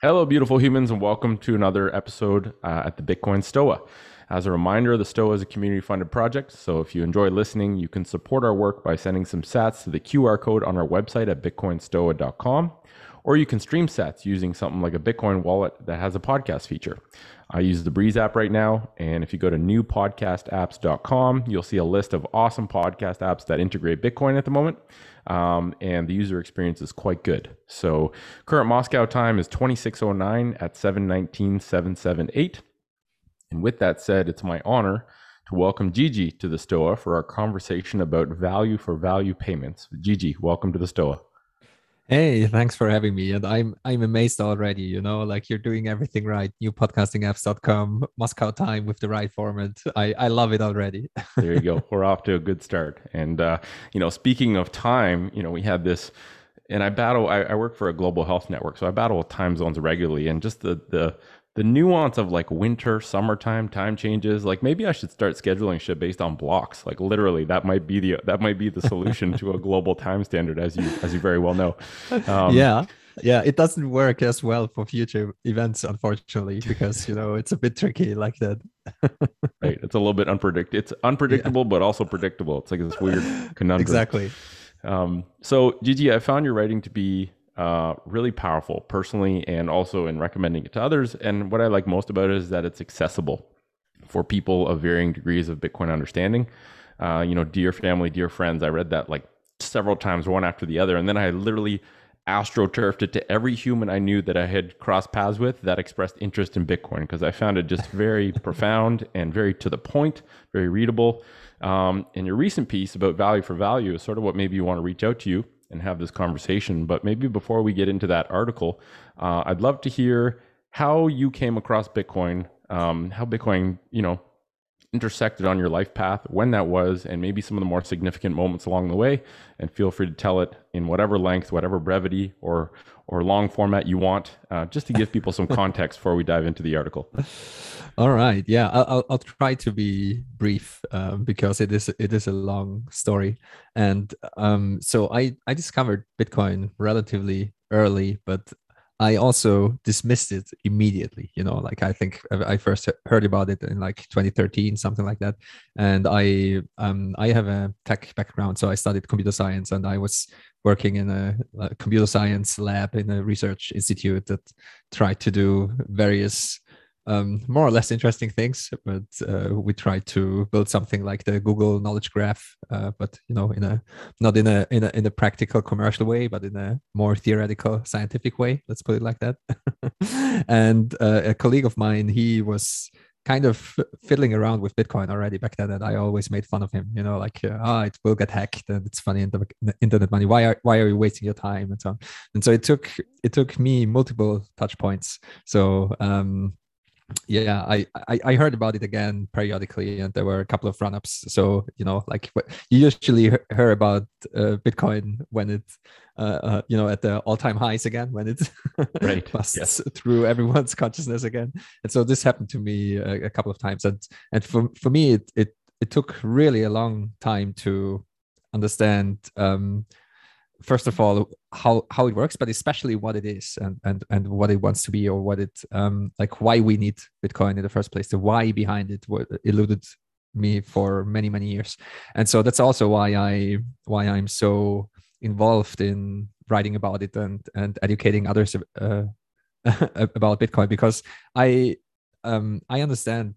Hello, beautiful humans, and welcome to another episode uh, at the Bitcoin Stoa. As a reminder, the Stoa is a community funded project, so if you enjoy listening, you can support our work by sending some sats to the QR code on our website at bitcoinstoa.com, or you can stream sats using something like a Bitcoin wallet that has a podcast feature. I use the Breez app right now, and if you go to newpodcastapps.com, you'll see a list of awesome podcast apps that integrate Bitcoin at the moment um, and the user experience is quite good. So current Moscow time is 2609 at 719 778. And with that said, it's my honor to welcome Gigi to the STOA for our conversation about value for value payments. Gigi, welcome to the STOA. Hey, thanks for having me. And I'm I'm amazed already, you know, like you're doing everything right. New Newpodcastingapps.com, Moscow time with the right format. I, I love it already. there you go. We're off to a good start. And uh, you know, speaking of time, you know, we had this and I battle I, I work for a global health network, so I battle with time zones regularly and just the the the nuance of like winter, summertime, time changes. Like maybe I should start scheduling shit based on blocks. Like literally, that might be the that might be the solution to a global time standard, as you as you very well know. Um, yeah, yeah, it doesn't work as well for future events, unfortunately, because you know it's a bit tricky like that. right, it's a little bit unpredictable. It's unpredictable, yeah. but also predictable. It's like this weird conundrum. Exactly. Um, so, Gigi, I found your writing to be uh, really powerful personally and also in recommending it to others. And what I like most about it is that it's accessible for people of varying degrees of Bitcoin understanding. Uh, you know, dear family, dear friends, I read that like several times, one after the other. And then I literally astroturfed it to every human I knew that I had crossed paths with that expressed interest in Bitcoin because I found it just very profound and very to the point, very readable. Um, and your recent piece about value for value is sort of what maybe you want to reach out to you and have this conversation. But maybe before we get into that article, uh, I'd love to hear how you came across Bitcoin, um, how Bitcoin, you know, intersected on your life path, when that was, and maybe some of the more significant moments along the way. And feel free to tell it in whatever length, whatever brevity, or or long format you want, uh, just to give people some context before we dive into the article. All right, yeah, I'll, I'll try to be brief um, because it is it is a long story, and um, so I I discovered Bitcoin relatively early, but I also dismissed it immediately. You know, like I think I first heard about it in like 2013, something like that. And I um I have a tech background, so I studied computer science, and I was working in a, a computer science lab in a research institute that tried to do various um, more or less interesting things. But uh, we tried to build something like the Google Knowledge Graph, uh, but you know, in a not in a in a in a practical commercial way, but in a more theoretical scientific way. Let's put it like that. and uh, a colleague of mine, he was kind of fiddling around with Bitcoin already back then, and I always made fun of him. You know, like, ah, oh, it will get hacked, and it's funny internet money. Why are why are you wasting your time and so on? And so it took it took me multiple touch points. So um, yeah I, I, I heard about it again periodically and there were a couple of run-ups. So you know like you usually hear about uh, bitcoin when it uh, uh, you know at the all-time highs again when it right busts yes. through everyone's consciousness again. And so this happened to me a, a, couple of times. And and for, for me it, it it took really a long time to understand um first of all how how it works but especially what it is and and and what it wants to be or what it um like why we need bitcoin in the first place the why behind it what eluded me for many many years. And so that's also why i why i'm so involved in writing about it and and educating others uh, about bitcoin because i um i understand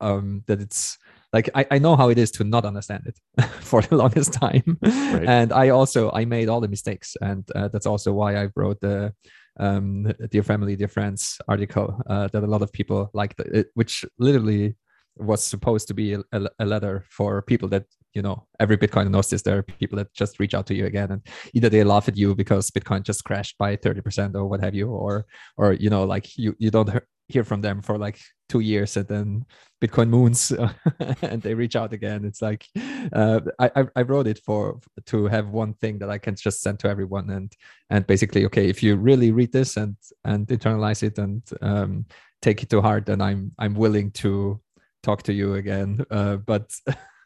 um that it's like I, I know how it is to not understand it for the longest time right. and i also i made all the mistakes and uh, that's also why i wrote the um, dear family dear friends article uh, that a lot of people liked it, which literally was supposed to be a, a, letter for people that you know every bitcoin knows this there are people that just reach out to you again and either they laugh at you because bitcoin just crashed by 30% or what have you or or you know like you you don't hear from them for like two years and then bitcoin moons and they reach out again. It's like uh, I, I wrote it for to have one thing that i can just send to everyone and and basically okay if you really read this and and internalize it and um, take it to heart then i'm i'm willing to talk to you again uh, but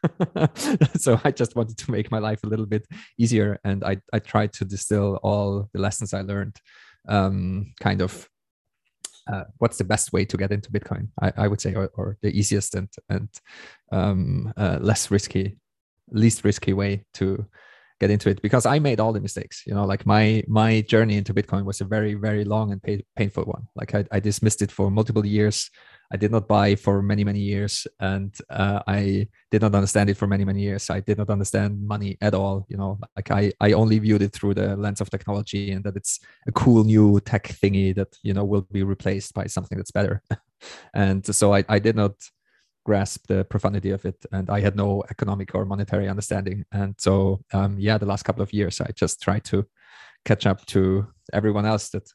so I just wanted to make my life a little bit easier, and I I tried to distill all the lessons I learned, um, kind of. Uh, what's the best way to get into Bitcoin? I, I would say, or, or, the easiest and and um, uh, less risky, least risky way to get into it because I made all the mistakes. You know, like my my journey into Bitcoin was a very very long and pay, painful one. Like I, I dismissed it for multiple years. I did not buy for many many years, and uh, I did not understand it for many many years. I did not understand money at all. You know, like I I only viewed it through the lens of technology and that it's a cool new tech thingy that you know will be replaced by something that's better. and so I I did not grasp the profundity of it and i had no economic or monetary understanding and so um, yeah the last couple of years i just tried to catch up to everyone else that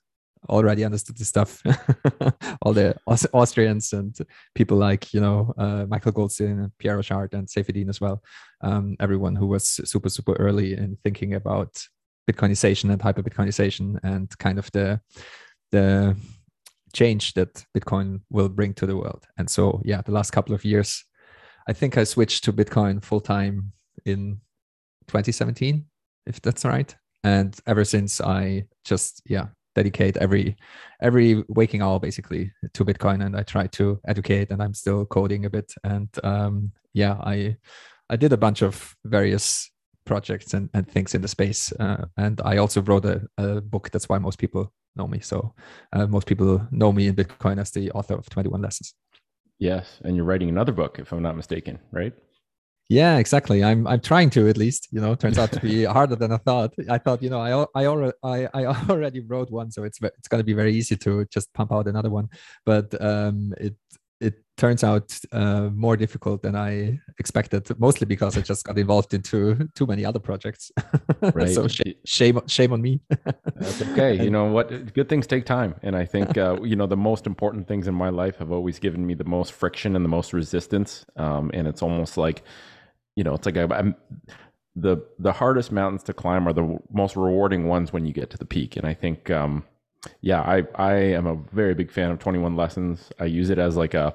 already understood this stuff all the Aus- austrians and people like you know uh, michael goldstein and pierre rochard and Saifedean as well um, everyone who was super super early in thinking about bitcoinization and hyper bitcoinization and kind of the the change that Bitcoin will bring to the world. And so, yeah, the last couple of years, I think I switched to Bitcoin full time in 2017, if that's right. And ever since, I just yeah dedicate every every waking hour basically to Bitcoin, and I try to educate. And I'm still coding a bit. And um, yeah, I I did a bunch of various projects and, and things in the space. Uh, and I also wrote a, a book. That's why most people know me. So uh, most people know me in Bitcoin as the author of 21 Lessons. Yes, and you're writing another book, if I'm not mistaken, right? Yeah, exactly. I'm I'm trying to at least. You know, turns out to be harder than I thought. I thought, you know, I I already I, I already wrote one, so it's it's going to be very easy to just pump out another one. But um, it it turns out uh, more difficult than I expected, mostly because I just got involved into too many other projects. Right. so sh- shame, shame on me. That's okay. you know what? Good things take time, and I think uh, you know the most important things in my life have always given me the most friction and the most resistance. Um, and it's almost like, you know, it's like I'm, the the hardest mountains to climb are the most rewarding ones when you get to the peak. And I think. Um, yeah, I, I am a very big fan of 21 Lessons. I use it as like a,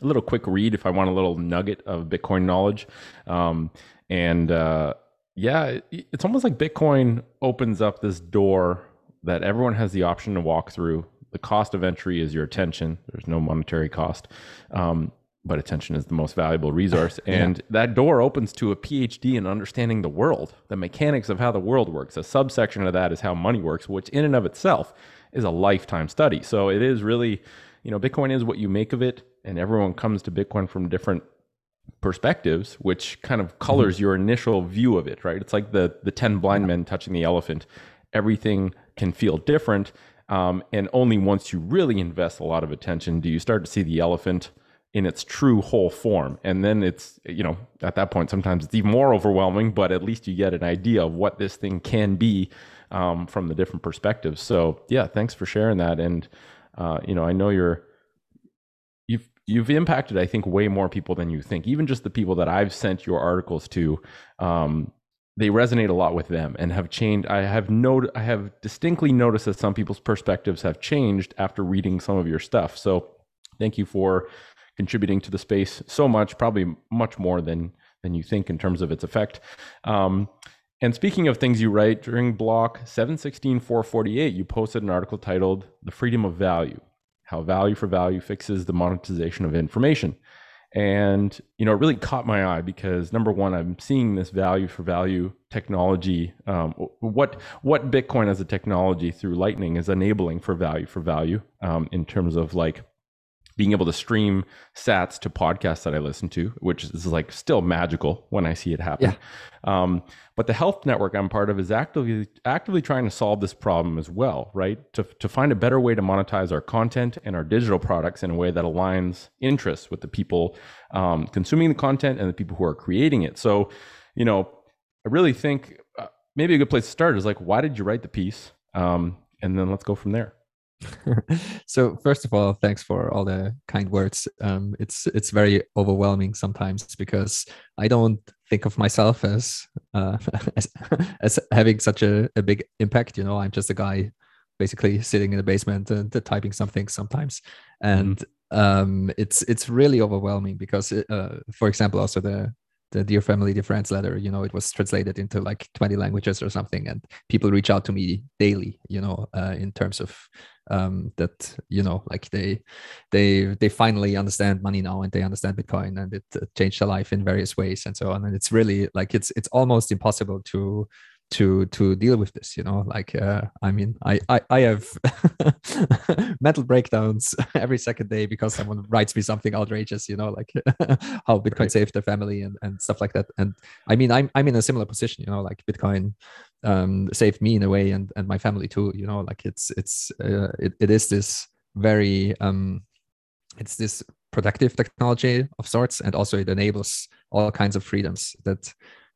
a little quick read if I want a little nugget of Bitcoin knowledge. Um, and uh, yeah, it, it's almost like Bitcoin opens up this door that everyone has the option to walk through. The cost of entry is your attention. There's no monetary cost. Um, but attention is the most valuable resource. And yeah. that door opens to a PhD in understanding the world, the mechanics of how the world works. A subsection of that is how money works, which in and of itself is a lifetime study. So it is really, you know, Bitcoin is what you make of it, and everyone comes to Bitcoin from different perspectives, which kind of colors mm-hmm. your initial view of it, right? It's like the the ten blind men touching the elephant. Everything can feel different, um, and only once you really invest a lot of attention do you start to see the elephant in its true whole form. And then it's, you know, at that point, sometimes it's even more overwhelming, but at least you get an idea of what this thing can be um, from the different perspectives. So, yeah, thanks for sharing that. And, uh, you know, I know you're, you've, you've impacted, I think, way more people than you think. Even just the people that I've sent your articles to, um, they resonate a lot with them and have changed. I have no, I have distinctly noticed that some people's perspectives have changed after reading some of your stuff. So, thank you for contributing to the space so much, probably much more than than you think in terms of its effect. Um, and speaking of things you write, during block 716448, you posted an article titled The Freedom of Value How Value for Value Fixes the Monetization of Information. And, you know, it really caught my eye because number one, I'm seeing this value for value technology. Um, what, what Bitcoin as a technology through Lightning is enabling for value for value um, in terms of like being able to stream sats to podcasts that I listen to, which is like still magical when I see it happen. Yeah. Um, but the health network I'm part of is actively actively trying to solve this problem as well, right? To to find a better way to monetize our content and our digital products in a way that aligns interests with the people um, consuming the content and the people who are creating it. So, you know, I really think uh, maybe a good place to start is like, why did you write the piece? Um, and then let's go from there. so first of all thanks for all the kind words. Um, it's it's very overwhelming sometimes because i don't think of myself as uh, as, as, having such a, a big impact you know? I'm just a guy basically sitting in the basement and typing something sometimes. And mm-hmm. um, it's it's really overwhelming because it, uh, for example also the the dear family dear friends letter you know it was translated into like 20 languages or something and people reach out to me daily you know uh, in terms of um, that you know like they they they finally understand money now and they understand bitcoin and it uh, changed their life in various ways and so on and it's really like it's it's almost impossible to to to deal with this you know like uh, i mean i i, I have mental breakdowns every second day because someone writes me something outrageous you know like how bitcoin right. saved their family and, and stuff like that and i mean i'm i'm in a similar position you know like bitcoin um saved me in a way and and my family too you know like it's it's uh, it, it is this very um it's this protective technology of sorts and also it enables all kinds of freedoms that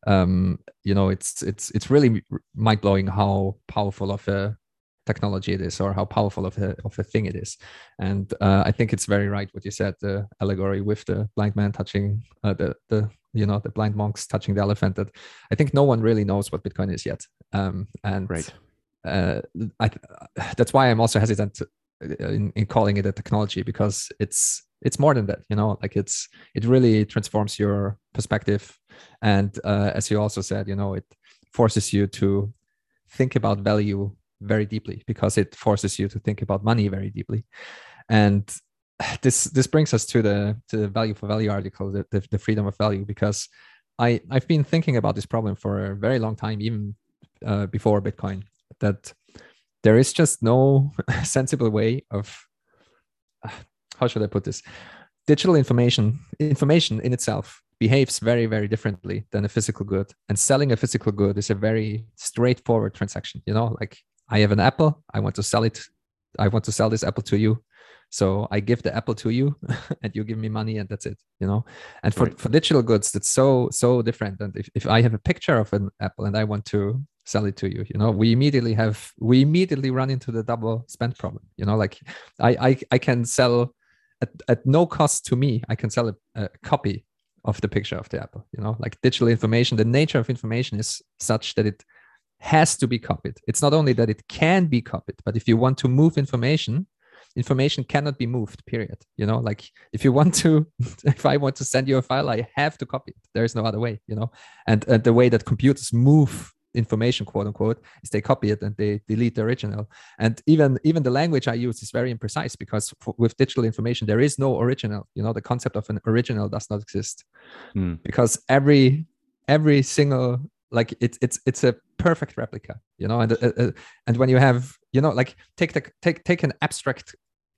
um, you know it's it's it's really mind blowing how powerful of a technology it is or how powerful of a of a thing it is. And uh, i think it's very right what you said the allegory with the blind man touching uh, the the you know the blind monks touching the elephant that i think no one really knows what bitcoin is yet. Um, and right. uh, I, that's why i'm also hesitant to, uh, in, in calling it a technology because it's it's more than that you know like it's it really transforms your perspective. And uh, as you also said you know it forces you to think about value very deeply because it forces you to think about money very deeply. And this this brings us to the to the value for value article the, the, the freedom of value because i i've been thinking about this problem for a very long time even uh, before bitcoin that there is just no sensible way of how should I put this? Digital information, information in itself behaves very, very differently than a physical good. And selling a physical good is a very straightforward transaction. You know, like I have an apple, I want to sell it, I want to sell this apple to you. So I give the apple to you and you give me money and that's it, you know. And for, right. for digital goods, that's so, so different. And if, if I have a picture of an apple and I want to sell it to you you know we immediately have we immediately run into the double spend problem you know like i i, I can sell at, at no cost to me, I can sell a, a copy of the picture of the apple. You know, like digital information, the nature of information is such that it has to be copied. It's not only that it can be copied, but if you want to move information, information cannot be moved period. You know like if you want to if i want to send you a file i have to copy it. There is no other way you know? And, and the way that computers move information quote unquote is they copy it and they delete the original. And even even the language i use is very imprecise because for, with digital information there is no original. You know the concept of an original does not exist. Mm. because every every single like it's it's it's a perfect replica you know? And uh, uh, and when you have you know like take the take take an abstract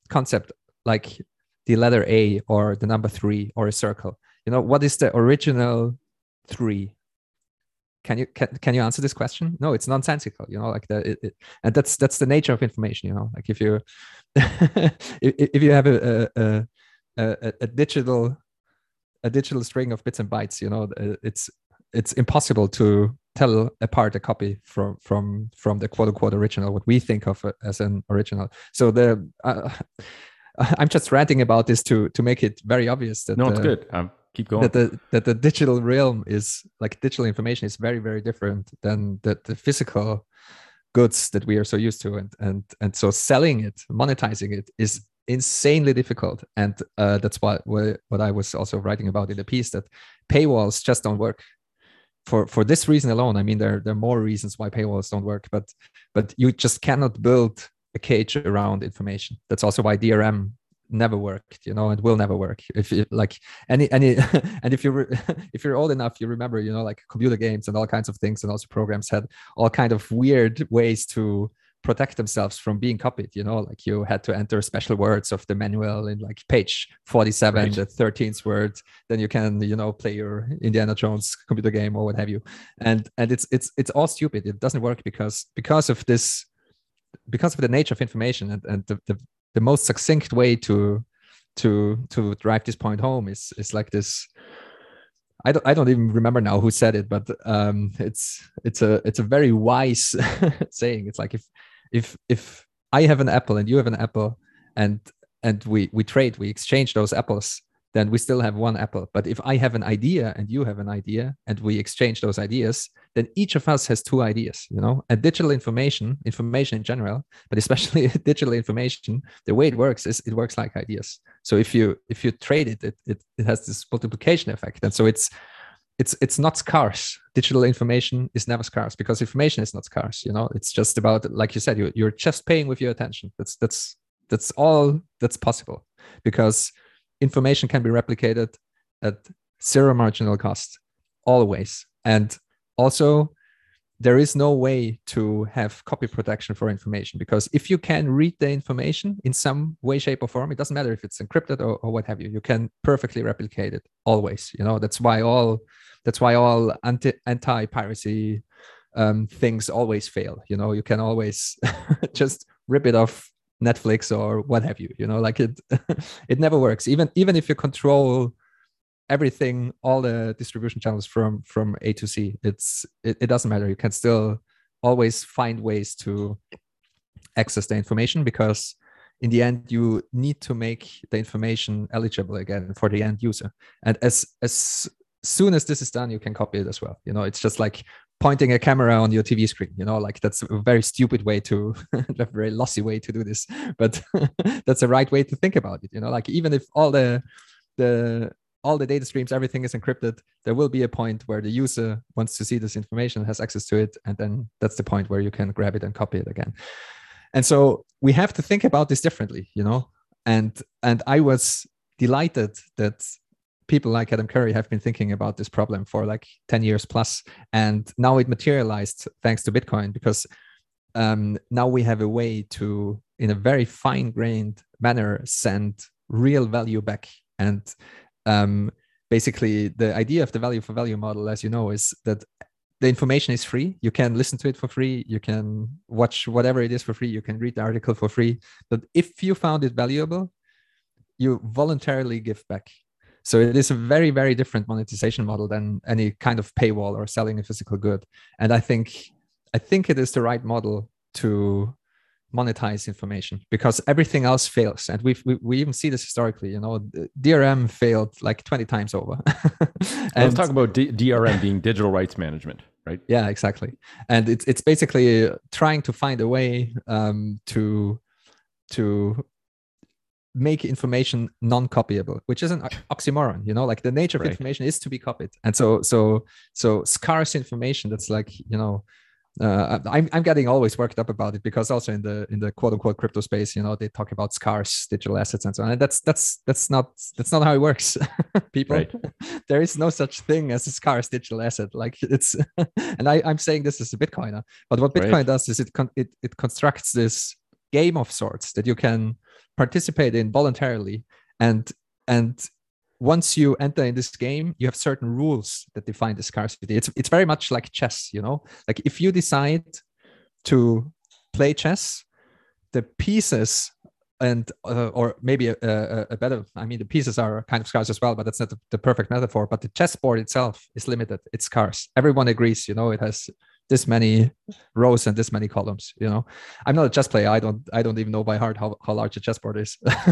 concept like the letter a or the number 3 or a circle. You know what is the original 3 can you can, can you answer this question? No it's nonsensical you know like the it, it, and that's that's the nature of information you know like if you if, if you have a a, a a, digital a digital string of bits and bytes you know it's it's impossible to tell apart a copy from from from the quote unquote original what we think of as an original. So the uh, i'm just ranting about this to to make it very obvious that no it's good. Um, keep going. that the that the digital realm is like digital information is very very different than the, the physical goods that we are so used to. And and and so selling it monetizing it is insanely difficult. And uh, that's what what i was also writing about in the piece that paywalls just don't work for for this reason alone i mean there there are more reasons why paywalls don't work but but you just cannot build a cage around information. That's also why drm never worked you know it will never work. If you like any any and if you're if you're old enough you remember you know like computer games and all kinds of things and also programs had all kind of weird ways to protect themselves from being copied you know like you had to enter special words of the manual in like page 47 right. the 13th word then you can you know play your indiana jones computer game or what have you and and it's it's it's all stupid it doesn't work because because of this because of the nature of information and, and the, the the most succinct way to to to drive this point home is is like this I don't I don't even remember now who said it, but um, it's it's a it's a very wise saying. It's like if if if I have an apple and you have an apple and and we we trade, we exchange those apples, then we still have one apple. But if I have an idea and you have an idea and we exchange those ideas, then each of us has two ideas, you know, and digital information, information in general, but especially digital information, the way it works is it works like ideas. So if you if you trade it, it it, it has this multiplication effect. And so it's it's it's not scarce. Digital information is never scarce because information is not scarce you know? It's just about like you said you, you're just paying with your attention. That's that's that's all that's possible because information can be replicated at zero marginal cost always. And also there is no way to have copy protection for information because if you can read the information in some way shape or form it doesn't matter if it's encrypted or, or what have you you can perfectly replicate it always you know that's why all that's why all anti anti piracy um, things always fail. You know, you can always just rip it off Netflix or what have you. You know, like it it never works. Even even if you control everything, all the distribution channels from from A to C, it's it, it doesn't matter. You can still always find ways to access the information because in the end you need to make the information eligible again for the end user and as as soon as this is done, you can copy it as well. You know, it's just like pointing a camera on your TV screen. You know, like that's a very stupid way to, a very lossy way to do this, but that's the right way to think about it. You know, like even if all the the all the data streams, everything is encrypted, there will be a point where the user wants to see this information, has access to it, and then that's the point where you can grab it and copy it again. And so we have to think about this differently, you know. And and I was delighted that people like Adam Curry have been thinking about this problem for like 10 years plus, and now it materialized thanks to Bitcoin because um, now we have a way to, in a very fine grained manner, send real value back. And um, basically, the idea of the value for value model, as you know, is that the information is free. You can listen to it for free. You can watch whatever it is for free. You can read the article for free. But if you found it valuable, you voluntarily give back. So it is a very, very different monetization model than any kind of paywall or selling a physical good. And I think I think it is the right model to monetize information because everything else fails. And we've, we, we even see this historically you know drm failed like 20 times over. And let's talk about D- drm being digital rights management right? Yeah exactly. And it's, it's basically trying to find a way um, to to make information non-copyable which is an oxymoron you know like the nature of right. information is to be copied. And so so so scarce information that's like you know uh, I'm, I'm getting always worked up about it because also in the in the quote unquote crypto space you know they talk about scarce digital assets and so on and that's that's that's not that's not how it works people right. there is no such thing as a scarce digital asset like it's and I, i'm saying this as a bitcoiner but what bitcoin right. does is it, con- it it constructs this game of sorts that you can participate in voluntarily and and once you enter in this game you have certain rules that define the scarcity. It's it's very much like chess you know? Like if you decide to play chess the pieces and uh, or maybe a, a, a, better i mean the pieces are kind of scarce as well but that's not the, the perfect metaphor but the chessboard itself is limited. It's scarce. Everyone agrees you know it has this many rows and this many columns you know? I'm not a chess player. I don't i don't even know by heart how, how large a chessboard is. That's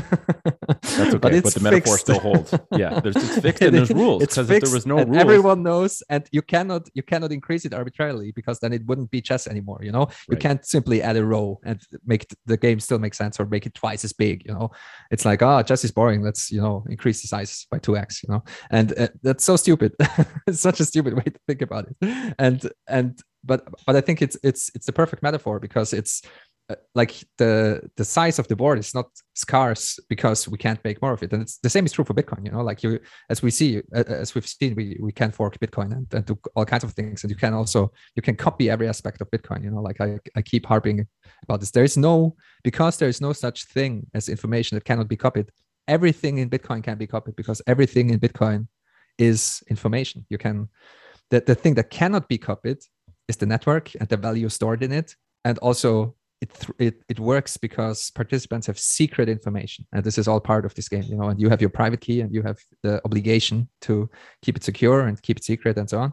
okay but, but the metaphor still holds. Yeah there's it's fixed and there's rules because if there was no rules everyone knows and you cannot you cannot increase it arbitrarily because then it wouldn't be chess anymore you know? Right. you can't simply add a row and make the game still make sense or make it twice as big you know? It's like ah oh, chess is boring. Let's you know increase the size by 2x you know? And uh, that's so stupid. It's such a stupid way to think about it. And and but but I think it's it's it's the perfect metaphor because it's uh, like the the size of the board is not scarce because we can't make more of it. And it's the same is true for bitcoin you know like you as we see as we've seen we, we can fork bitcoin and, and do all kinds of things. And you can also you can copy every aspect of bitcoin you know like i, I keep harping about this. There is no because there is no such thing as information that cannot be copied everything in bitcoin can be copied because everything in bitcoin is information. You can the, the thing that cannot be copied is the network and the value stored in it. And also it, it it works because participants have secret information. And this is all part of this game you know and you have your private key and you have the obligation to keep it secure and keep it secret and so on.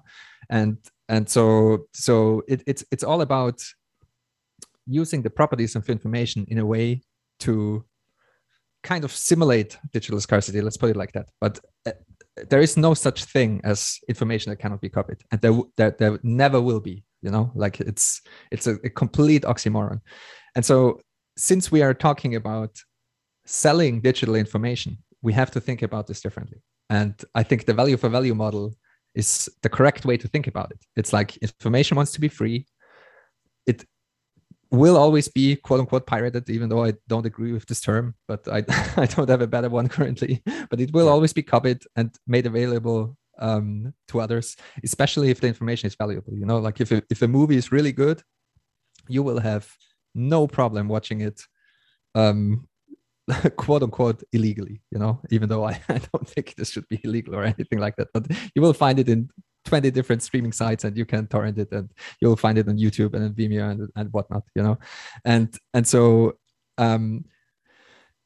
And and so so it, it's it's all about using the properties of information in a way to kind of simulate digital scarcity. Let's put it like that. But uh, there is no such thing as information that cannot be copied and there, there, there never will be you know like it's it's a, a complete oxymoron and so since we are talking about selling digital information we have to think about this differently and i think the value for value model is the correct way to think about it. It's like information wants to be free. Will always be quote unquote pirated, even though I don't agree with this term, but I, I don't have a better one currently. But it will always be copied and made available um, to others, especially if the information is valuable. You know, like if a, if a movie is really good, you will have no problem watching it um, quote unquote illegally, you know, even though I, I don't think this should be illegal or anything like that. But you will find it in 20 different streaming sites and you can torrent it and you'll find it on YouTube and Vimeo and, and whatnot, you know. And and so um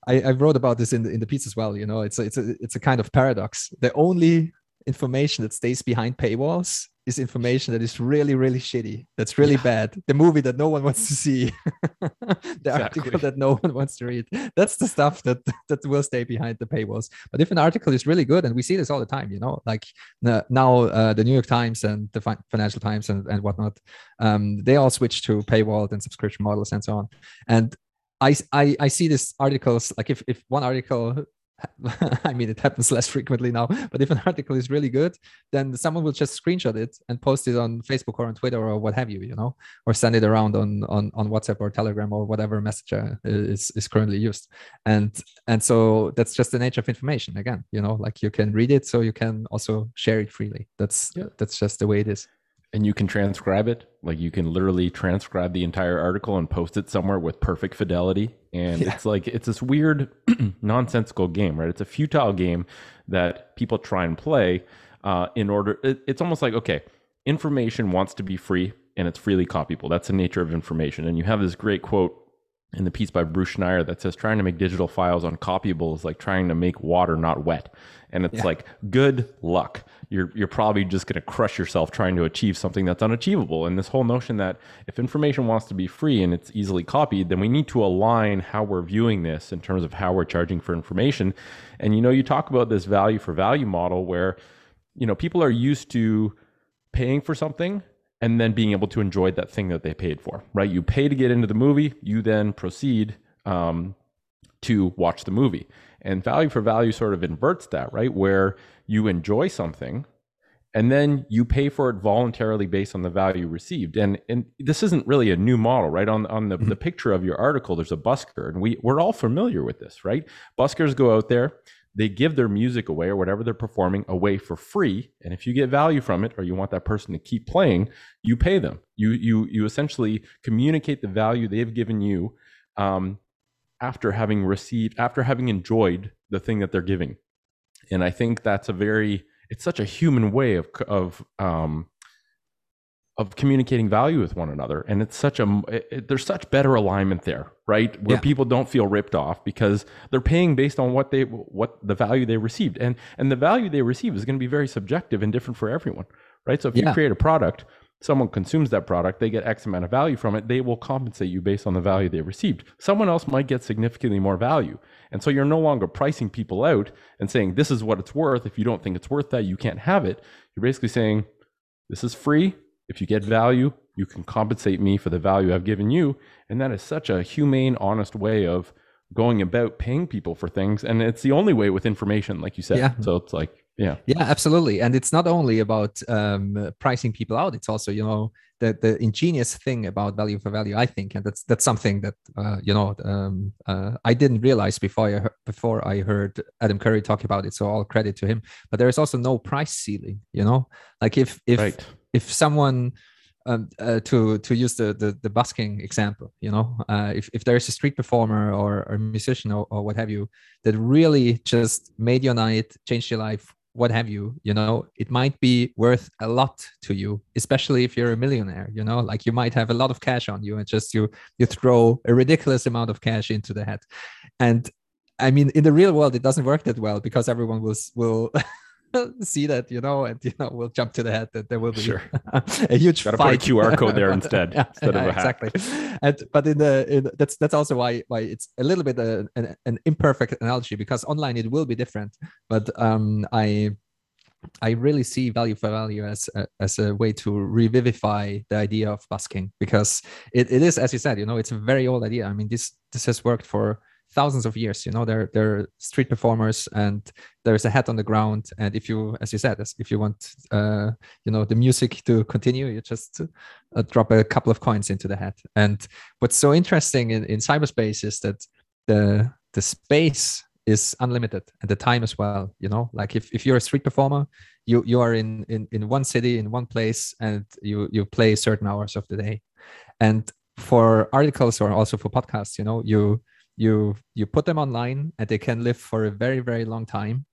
I, I wrote about this in the in the piece as well, you know. It's a, it's a it's a kind of paradox. The only information that stays behind paywalls is information that is really, really shitty. That's really yeah. bad. The movie that no one wants to see, the exactly. article that no one wants to read. That's the stuff that that will stay behind the paywalls. But if an article is really good, and we see this all the time, you know, like now uh, the New York Times and the Financial Times and, and whatnot, um, they all switch to paywall and subscription models and so on. And I, I, I see these articles like if, if one article I mean, it happens less frequently now, but if an article is really good, then someone will just screenshot it and post it on Facebook or on Twitter or what have you, you know, or send it around on on, on WhatsApp or Telegram or whatever messenger is, is currently used. And and so that's just the nature of information. Again, you know, like you can read it, so you can also share it freely. That's yeah. that's just the way it is and you can transcribe it. Like you can literally transcribe the entire article and post it somewhere with perfect fidelity. And yeah. it's like it's this weird nonsensical game right? It's a futile game that people try and play uh, in order it, it's almost like okay information wants to be free and it's freely copyable that's the nature of information. And you have this great quote in the piece by Bruce Schneier that says trying to make digital files uncopyable is like trying to make water not wet. And it's yeah. like good luck. You're you're probably just going to crush yourself trying to achieve something that's unachievable. And this whole notion that if information wants to be free and it's easily copied, then we need to align how we're viewing this in terms of how we're charging for information. And you know, you talk about this value for value model where you know, people are used to paying for something and then being able to enjoy that thing that they paid for, right? You pay to get into the movie, you then proceed um, to watch the movie. And value for value sort of inverts that, right? Where you enjoy something and then you pay for it voluntarily based on the value received. And and this isn't really a new model, right? On on the, mm-hmm. the picture of your article, there's a busker, and we we're all familiar with this, right? Buskers go out there, they give their music away or whatever they're performing away for free. And if you get value from it or you want that person to keep playing you pay them. You you you essentially communicate the value they've given you um, after having received after having enjoyed the thing that they're giving. And i think that's a very it's such a human way of of um, of communicating value with one another. And it's such a it, there's such better alignment there right? Where yeah. people don't feel ripped off because they're paying based on what they what the value they received. And and the value they receive is going to be very subjective and different for everyone right? So if yeah. you create a product someone consumes that product they get x amount of value from it they will compensate you based on the value they received. Someone else might get significantly more value. And so you're no longer pricing people out and saying this is what it's worth. If you don't think it's worth that you can't have it. You're basically saying this is free if you get value, you can compensate me for the value I've given you. And that is such a humane, honest way of going about paying people for things. And it's the only way with information, like you said. Yeah. So it's like, yeah. Yeah, absolutely. And it's not only about um, pricing people out, it's also, you know, the, the ingenious thing about value for value, I think, and that's that's something that uh, you know um, uh, I didn't realize before I heard, before I heard Adam Curry talk about it. So all credit to him. But there is also no price ceiling. You know, like if if right if someone um, uh, to to use the, the, the busking example, you know, uh, if if there's a street performer or, or a musician or, or what have you that really just made your night, changed your life, what have you, you know, it might be worth a lot to you, especially if you're a millionaire, you know, like you might have a lot of cash on you and just you you throw a ridiculous amount of cash into the hat, and I mean, in the real world, it doesn't work that well because everyone will will see that, you know, and you know, we'll jump to the head that there will be sure. a huge Gotta fight. put a QR code there instead, yeah, instead yeah, exactly. And but in the in, that's that's also why why it's a little bit a, an, an imperfect analogy because online it will be different. But um, I I really see value for value as a, as a way to revivify the idea of busking because it, it is, as you said, you know, it's a very old idea. I mean, this this has worked for thousands of years you know they're they're street performers and there's a hat on the ground. And if you as you said if you want uh, you know the music to continue you just uh, drop a couple of coins into the hat. And what's so interesting in, in cyberspace is that the the space is unlimited and the time as well you know? Like if, if you're a street performer you you are in, in in one city in one place and you you play certain hours of the day. And for articles or also for podcasts you know you you you put them online and they can live for a very very long time.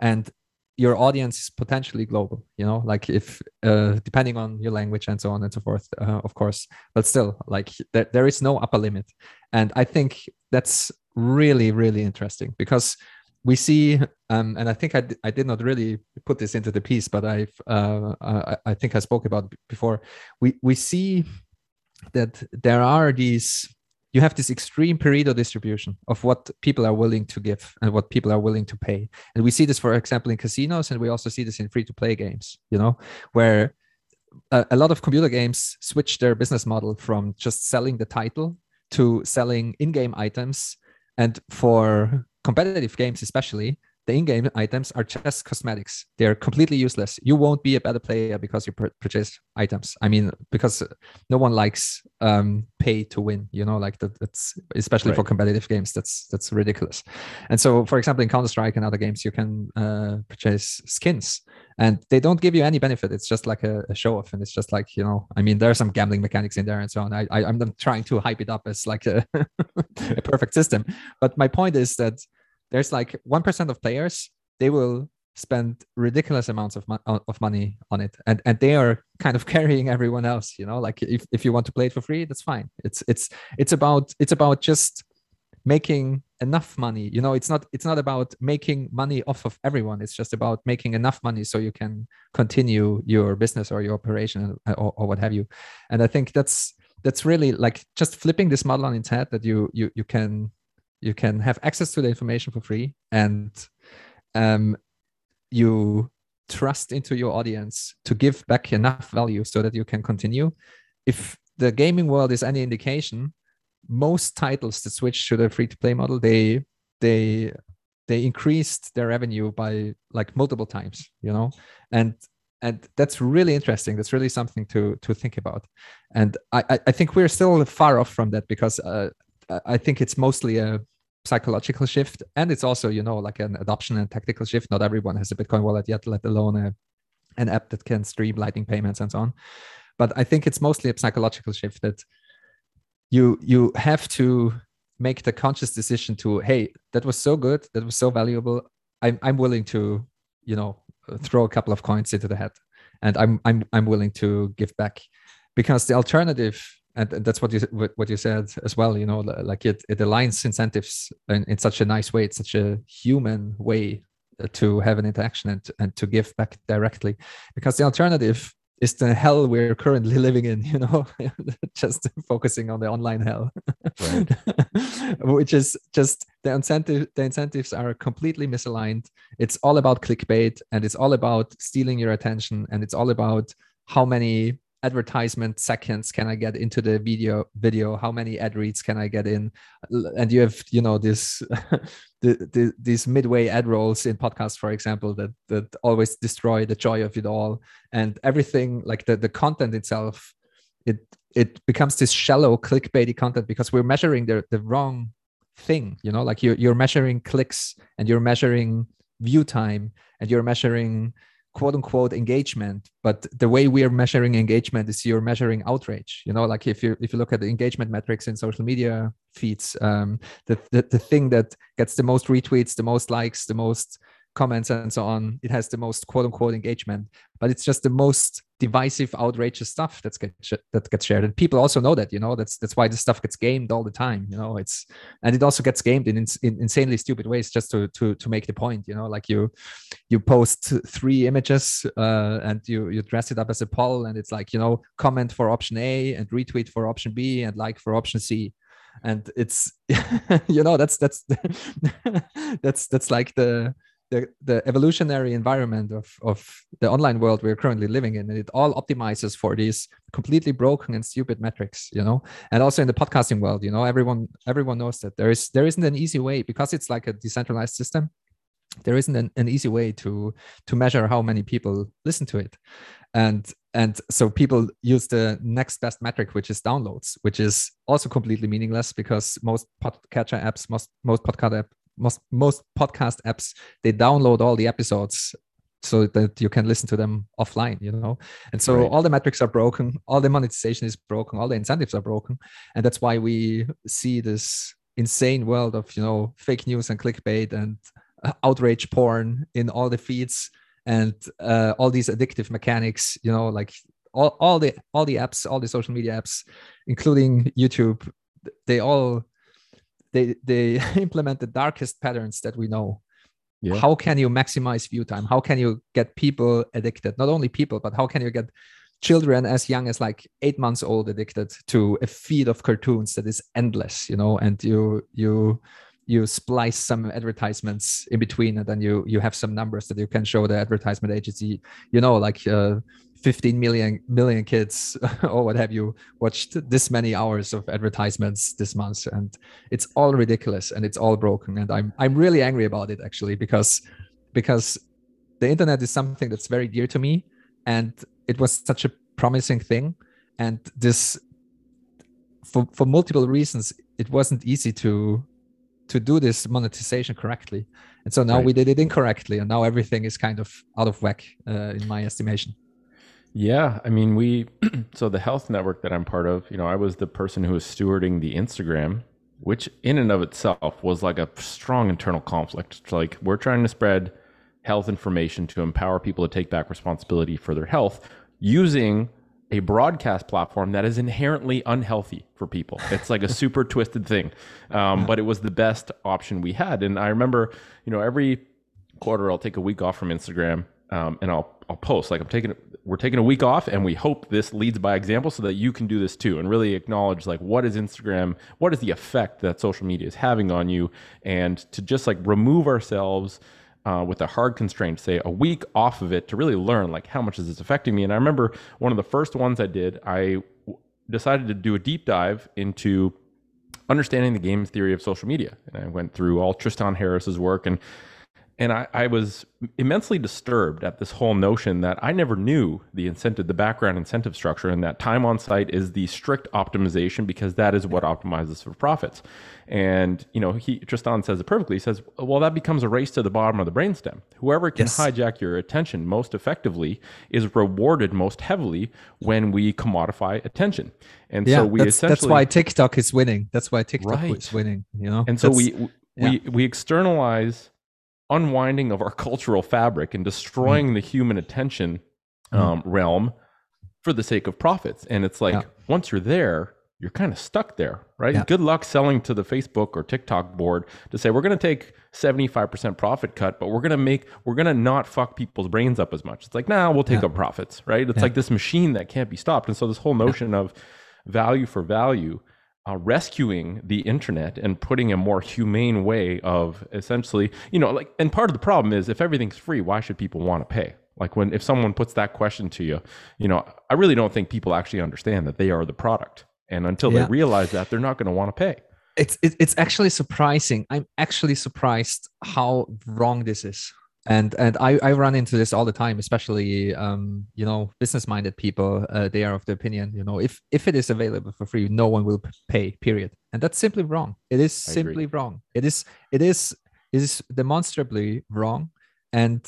And your audience is potentially global you know like if uh, depending on your language and so on and so forth uh, of course. But still like there, there is no upper limit. And i think that's really really interesting because we see um, and i think I, did not really put this into the piece but i've uh, I, I think i spoke about before. We we see that there are these you have this extreme Pareto distribution of what people are willing to give and what people are willing to pay. And we see this, for example, in casinos, and we also see this in free to play games, you know, where a, a, lot of computer games switch their business model from just selling the title to selling in game items. And for competitive games, especially, the in-game items are just cosmetics. They're completely useless. You won't be a better player because you purchase items. I mean because no one likes um, pay to win you know like that, that's especially right. for competitive games that's that's ridiculous. And so for example in counter-strike and other games you can uh, purchase skins and they don't give you any benefit. It's just like a, a, show off and it's just like you know i mean there are some gambling mechanics in there and so on. I, I am not trying to hype it up as like a, a perfect system but my point is that there's like 1% of players they will spend ridiculous amounts of, mo- of money on it. And and they are kind of carrying everyone else you know? Like if, if you want to play it for free that's fine. It's it's it's about it's about just making enough money. You know it's not it's not about making money off of everyone. It's just about making enough money so you can continue your business or your operation uh, or, or what have you. And i think that's that's really like just flipping this model on its head that you you you can you can have access to the information for free and um, you trust into your audience to give back enough value so that you can continue. If the gaming world is any indication most titles that switch to the free to play model they they they increased their revenue by like multiple times you know? And and that's really interesting. That's really something to to think about. And i i think we're still far off from that because uh, I think it's mostly a psychological shift, and it's also you know like an adoption and tactical shift. Not everyone has a Bitcoin wallet yet, let alone a, an app that can stream Lightning payments and so on. But I think it's mostly a psychological shift that you you have to make the conscious decision to hey that was so good that was so valuable i'm i'm willing to you know throw a couple of coins into the hat and i'm i'm i'm willing to give back because the alternative and that's what you what you said as well you know like it it aligns incentives in, in such a nice way it's such a human way uh, to have an interaction and, and to give back directly. Because the alternative is the hell we're currently living in you know just focusing on the online hell. Right. which is just the incentive the incentives are completely misaligned. It's all about clickbait and it's all about stealing your attention and it's all about how many advertisement seconds can i get into the video video? How many ad reads can i get in? And you have you know this the, the, these midway ad rolls in podcasts for example that that always destroy the joy of it all. And everything like the, the content itself it it becomes this shallow clickbaity content because we're measuring the, the wrong thing you know? Like you're, you're measuring clicks and you're measuring view time and you're measuring quote unquote engagement but the way we are measuring engagement is you're measuring outrage. You know like if you if you look at the engagement metrics in social media feeds um, the, the the thing that gets the most retweets the most likes the most comments and so on it has the most quote unquote engagement but it's just the most divisive outrageous stuff that's get that gets shared. And people also know that you know that's that's why this stuff gets gamed all the time you know it's and it also gets gamed in, in insanely stupid ways just to to to make the point you know like you you post three images uh, and you you dress it up as a poll and it's like you know comment for option a and retweet for option b and like for option c. And it's you know that's that's that's that's like the the, the evolutionary environment of, of the online world we're currently living in and it all optimizes for these completely broken and stupid metrics you know? And also in the podcasting world you know everyone everyone knows that there is there isn't an easy way because it's like a decentralized system there isn't an, an easy way to to measure how many people listen to it. And and so people use the next best metric which is downloads which is also completely meaningless because most podcatcher apps most most podcast app most most podcast apps they download all the episodes so that you can listen to them offline you know and so right. all the metrics are broken all the monetization is broken all the incentives are broken and that's why we see this insane world of you know fake news and clickbait and uh, outrage porn in all the feeds and uh, all these addictive mechanics you know like all, all the all the apps all the social media apps including youtube they all they they implement the darkest patterns that we know. Yeah. how can you maximize view time? How can you get people addicted? Not only people but how can you get children as young as like eight months old addicted to a feed of cartoons that is endless you know and you you you splice some advertisements in between and then you you have some numbers that you can show the advertisement agency. You know like uh, 15 million million kids or what have you watched this many hours of advertisements this month and it's all ridiculous and it's all broken and i'm i'm really angry about it actually because because the internet is something that's very dear to me and it was such a promising thing and this for for multiple reasons it wasn't easy to to do this monetization correctly and so now right. we did it incorrectly and now everything is kind of out of whack uh, in my estimation yeah, I mean, we so the health network that I'm part of, you know, I was the person who was stewarding the Instagram, which in and of itself was like a strong internal conflict. It's like we're trying to spread health information to empower people to take back responsibility for their health using a broadcast platform that is inherently unhealthy for people. It's like a super twisted thing, um, but it was the best option we had. And I remember, you know, every quarter I'll take a week off from Instagram um, and I'll I'll post like I'm taking we're taking a week off and we hope this leads by example so that you can do this too and really acknowledge like what is Instagram what is the effect that social media is having on you? And to just like remove ourselves uh, with a hard constraint say a week off of it to really learn like how much is this affecting me? And I remember one of the first ones I did I decided to do a deep dive into understanding the game theory of social media. And I went through all Tristan Harris's work and and I, I, was immensely disturbed at this whole notion that I never knew the incentive, the background incentive structure, and that time on site is the strict optimization because that is what optimizes for profits. And you know, he Tristan says it perfectly. He says, "Well, that becomes a race to the bottom of the brainstem. Whoever can yes. hijack your attention most effectively is rewarded most heavily when we commodify attention." And yeah, so we that's, essentially that's why TikTok is winning. That's why TikTok right. is winning. You know, and so that's, we we yeah. we externalize unwinding of our cultural fabric and destroying mm. the human attention mm. um, mm. realm for the sake of profits. And it's like yeah. once you're there, you're kind of stuck there, right? Yeah. Good luck selling to the Facebook or TikTok board to say we're going to take 75% profit cut, but we're going to make we're going to not fuck people's brains up as much. It's like, "Nah, we'll take yeah. up profits," right? It's yeah. like this machine that can't be stopped. And so this whole notion of value for value uh, rescuing the internet and putting a more humane way of essentially, you know, like, and part of the problem is if everything's free, why should people want to pay? Like when if someone puts that question to you, you know, I really don't think people actually understand that they are the product, and until yeah. they realize that, they're not going to want to pay. It's it's actually surprising. I'm actually surprised how wrong this is and and I, I run into this all the time especially um, you know business minded people uh, they are of the opinion you know if if it is available for free no one will pay period. And that's simply wrong. It is I simply agree. wrong. It is it is it is demonstrably wrong. And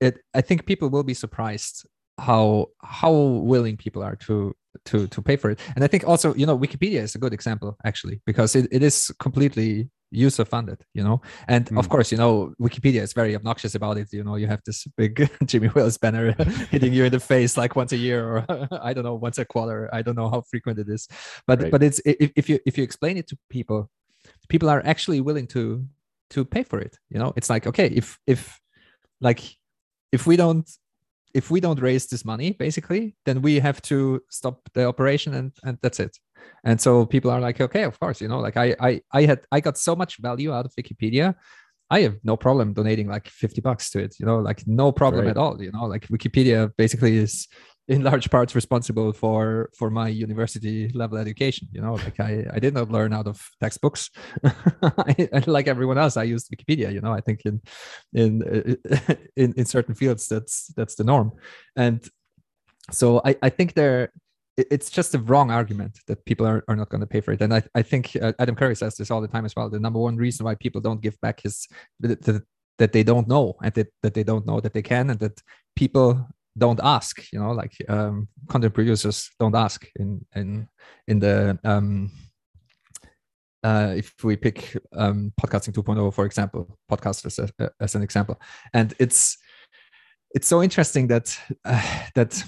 it i think people will be surprised how how willing people are to to to pay for it. And i think also you know wikipedia is a good example actually because it, it is completely user funded you know? And mm. of course you know wikipedia is very obnoxious about it you know? You have this big jimmy wales banner hitting you in the face like once a year or i don't know once a quarter. I don't know how frequent it is. But right. but it's if, if you if you explain it to people people are actually willing to to pay for it you know? It's like okay if if like if we don't if we don't raise this money basically then we have to stop the operation and and that's it and so people are like okay of course you know like i i i had i got so much value out of wikipedia I have no problem donating like 50 bucks to it, you know, like no problem right. at all. You know, like Wikipedia basically is in large parts responsible for for my university level education you know like i i did not learn out of textbooks. I, like everyone else i used wikipedia you know i think in in in in certain fields that's that's the norm. And so i i think there it's just a wrong argument that people are, are not going to pay for it. And i i think uh, adam curry says this all the time as well the number one reason why people don't give back is that, that, that they don't know and that, that they don't know that they can and that people don't ask you know like um, content producers don't ask in in in the um, uh, if we pick um, podcasting 2.0 for example podcasters as, as, an example. And it's it's so interesting that uh, that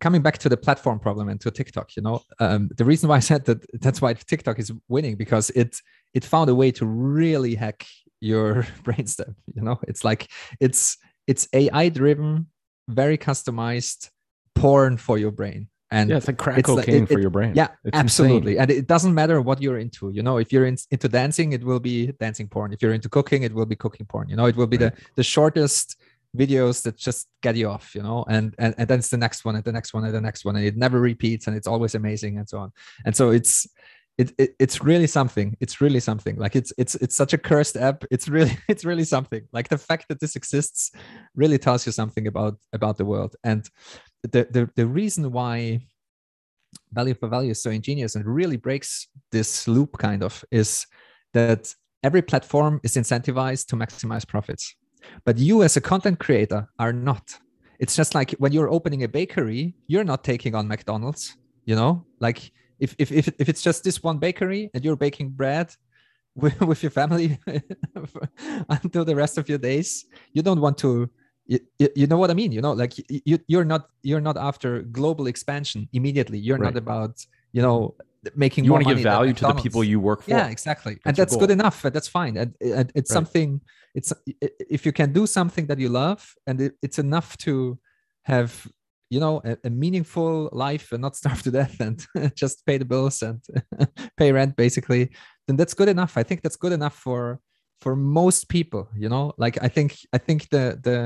coming back to the platform problem and to tiktok you know um, the reason why i said that that's why tiktok is winning because it it found a way to really hack your brainstem you know? It's like it's it's ai driven very customized porn for your brain. And yeah, it's like crack cocaine it, it, for your brain. Yeah, it's absolutely. Insane. And it doesn't matter what you're into. You know, if you're in, into dancing, it will be dancing porn. If you're into cooking, it will be cooking porn. You know, it will be right. the the shortest videos that just get you off. You know, and and and then it's the next one and the next one and the next one, and it never repeats, and it's always amazing and so on. And so it's it, it, it's really something. It's really something. Like it's it's it's such a cursed app. It's really it's really something. Like the fact that this exists really tells you something about about the world. And the the, the reason why value for value is so ingenious and really breaks this loop kind of is that every platform is incentivized to maximize profits. But you as a content creator are not. It's just like when you're opening a bakery you're not taking on mcdonald's you know? Like if if if, if it's just this one bakery and you're baking bread with, with your family until the rest of your days, you don't want to. You, you know what I mean? You know, like you you're not you're not after global expansion immediately. You're right. not about you know making. Money. You want to give value to the people you work for. Yeah, exactly, that's and that's good enough. That's fine. And, and it's right. something. It's if you can do something that you love, and it, it's enough to have you know a, a, meaningful life and not starve to death and just pay the bills and pay rent basically then that's good enough. I think that's good enough for for most people you know? Like i think i think the the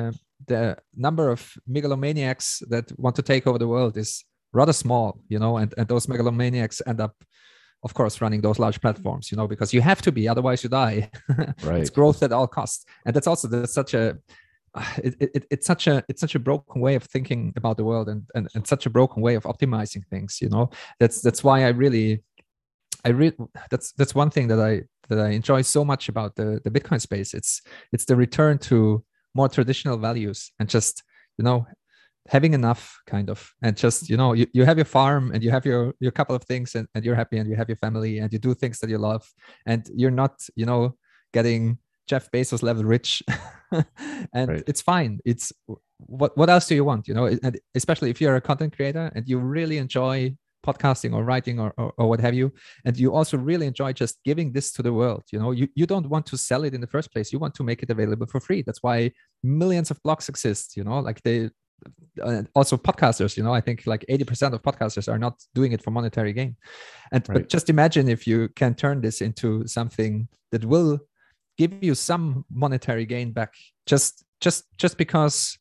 the number of megalomaniacs that want to take over the world is rather small you know? And, and those megalomaniacs end up of course running those large platforms you know? Because you have to be otherwise you die. Right. it's growth at all costs. And that's also that's such a it, it, it's such a it's such a broken way of thinking about the world and, and and such a broken way of optimizing things you know? That's that's why i really i really that's that's one thing that i that i enjoy so much about the the bitcoin space. It's it's the return to more traditional values and just you know having enough kind of and just you know you, you have your farm and you have your your couple of things and, and you're happy and you have your family and you do things that you love and you're not you know getting Jeff Bezos level rich, and right. it's fine. It's what what else do you want? You know, and especially if you're a content creator and you really enjoy podcasting or writing or, or, or, what have you and you also really enjoy just giving this to the world you know you, you don't want to sell it in the first place you want to make it available for free that's why millions of blogs exist you know like they also podcasters you know i think like 80% of podcasters are not doing it for monetary gain and right. but just imagine if you can turn this into something that will give you some monetary gain back just just just because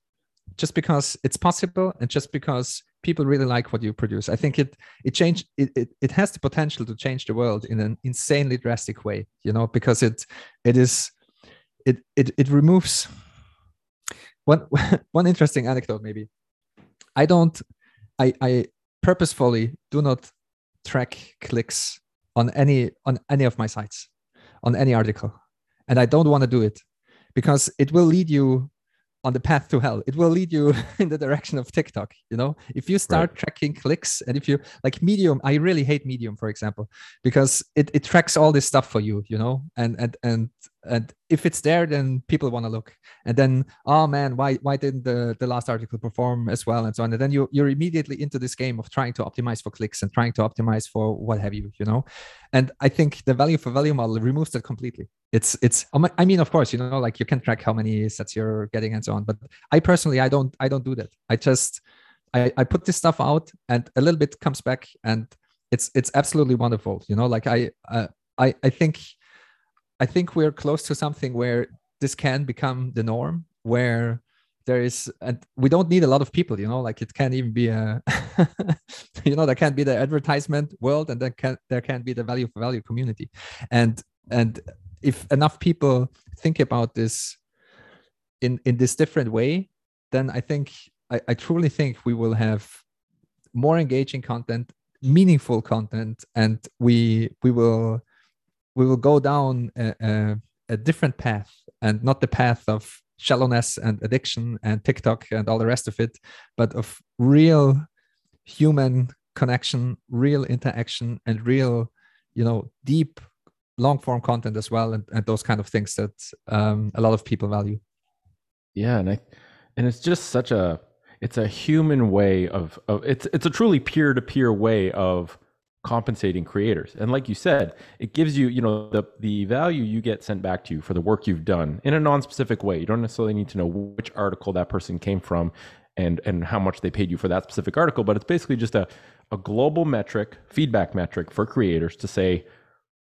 just because it's possible and just because people really like what you produce. I think it it changed it, it, it has the potential to change the world in an insanely drastic way you know because it it is it it, it removes one one interesting anecdote maybe. I don't i i purposefully do not track clicks on any on any of my sites on any article and i don't want to do it because it will lead you on the path to hell. It will lead you in the direction of tiktok you know? If you start right. tracking clicks and if you like medium i really hate medium for example because it, it tracks all this stuff for you you know? And and and and if it's there then people want to look. And then oh man why why didn't the the last article perform as well? and so on. And then you you're immediately into this game of trying to optimize for clicks and trying to optimize for what have you you know? And i think the value for value model removes that completely. It's it's i mean of course you know like you can track how many sats you're getting and so on but i personally i don't i don't do that. I just i i put this stuff out and a little bit comes back and it's it's absolutely wonderful you know? Like i uh, i i think I think we're close to something where this can become the norm, where there is and we don't need a lot of people you know like it can't even be a you know there can't be the advertisement world and then can there can't be the value for value community. And and if enough people think about this in in this different way then i think i, I truly think we will have more engaging content meaningful content and we we will we will go down a, a, a different path and not the path of shallowness and addiction and TikTok and all the rest of it, but of real human connection, real interaction, and real, you know, deep long form content as well, and, and those kind of things that um, a lot of people value. Yeah, and I, and it's just such a it's a human way of, of it's it's a truly peer to peer way of compensating creators. And like you said, it gives you, you know, the the value you get sent back to you for the work you've done in a non-specific way. You don't necessarily need to know which article that person came from and and how much they paid you for that specific article, but it's basically just a a global metric, feedback metric for creators to say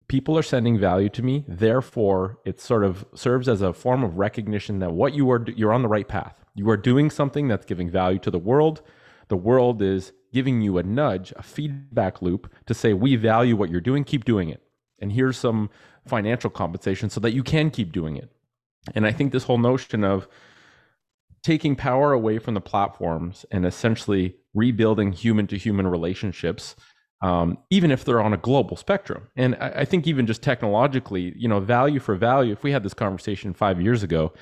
people are sending value to me, therefore it sort of serves as a form of recognition that what you are you're on the right path. You are doing something that's giving value to the world. The world is giving you a nudge, a feedback loop to say, we value what you're doing, keep doing it. And here's some financial compensation so that you can keep doing it. And I think this whole notion of taking power away from the platforms and essentially rebuilding human to human relationships, um, even if they're on a global spectrum. And I, I, think even just technologically, you know, value for value, if we had this conversation five years ago,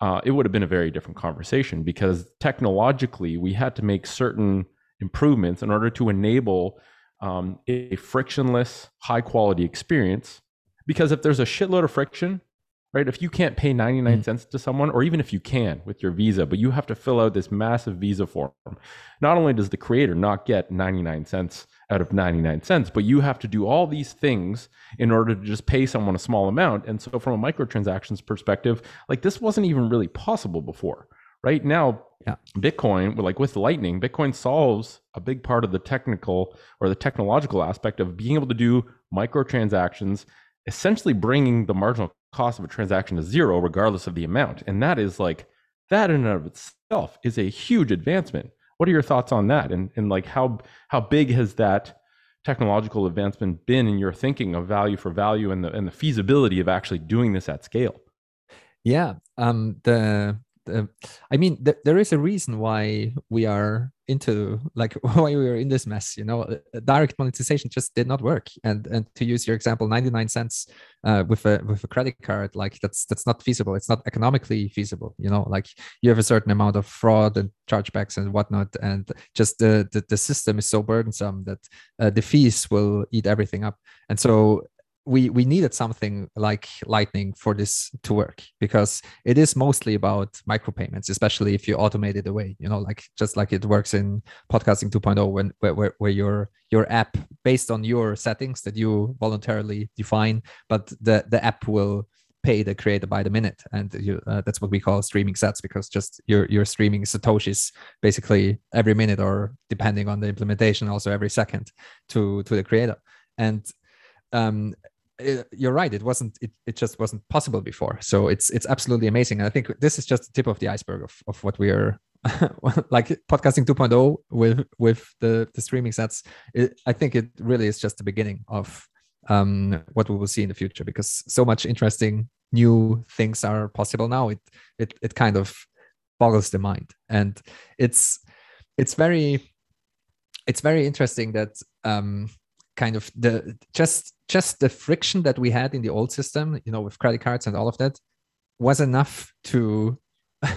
uh, it would have been a very different conversation because technologically we had to make certain improvements in order to enable um, a frictionless, high quality experience. Because if there's a shitload of friction, right, if you can't pay 99 mm. cents to someone, or even if you can with your visa, but you have to fill out this massive visa form, not only does the creator not get 99 cents out of 99 cents, but you have to do all these things in order to just pay someone a small amount. And so, from a microtransactions perspective, like this wasn't even really possible before right now yeah. bitcoin like with lightning bitcoin solves a big part of the technical or the technological aspect of being able to do microtransactions essentially bringing the marginal cost of a transaction to zero regardless of the amount. And that is like that in and of itself is a huge advancement. What are your thoughts on that? And, and like how how big has that technological advancement been in your thinking of value for value and the and the feasibility of actually doing this at scale? Yeah. Um the uh, I mean, th- there is a reason why we are into like why we are in this mess. You know, uh, direct monetization just did not work. And and to use your example, ninety nine cents uh, with a with a credit card, like that's that's not feasible. It's not economically feasible. You know, like you have a certain amount of fraud and chargebacks and whatnot, and just the the, the system is so burdensome that uh, the fees will eat everything up. And so we we needed something like lightning for this to work because it is mostly about micropayments especially if you automate it away you know like just like it works in podcasting 2.0 when where, where, your your app based on your settings that you voluntarily define but the the app will pay the creator by the minute. And you, uh, that's what we call streaming sats because just you're, you're streaming satoshis basically every minute or depending on the implementation also every second to to the creator. And um, it, you're right it wasn't it, it just wasn't possible before. So it's it's absolutely amazing. And i think this is just the tip of the iceberg of, of what we are like podcasting 2.0 with with the the streaming sats. It, i think it really is just the beginning of um, what we will see in the future because so much interesting new things are possible now. It it, it kind of boggles the mind. And it's it's very it's very interesting that um, kind of the just just the friction that we had in the old system you know with credit cards and all of that was enough to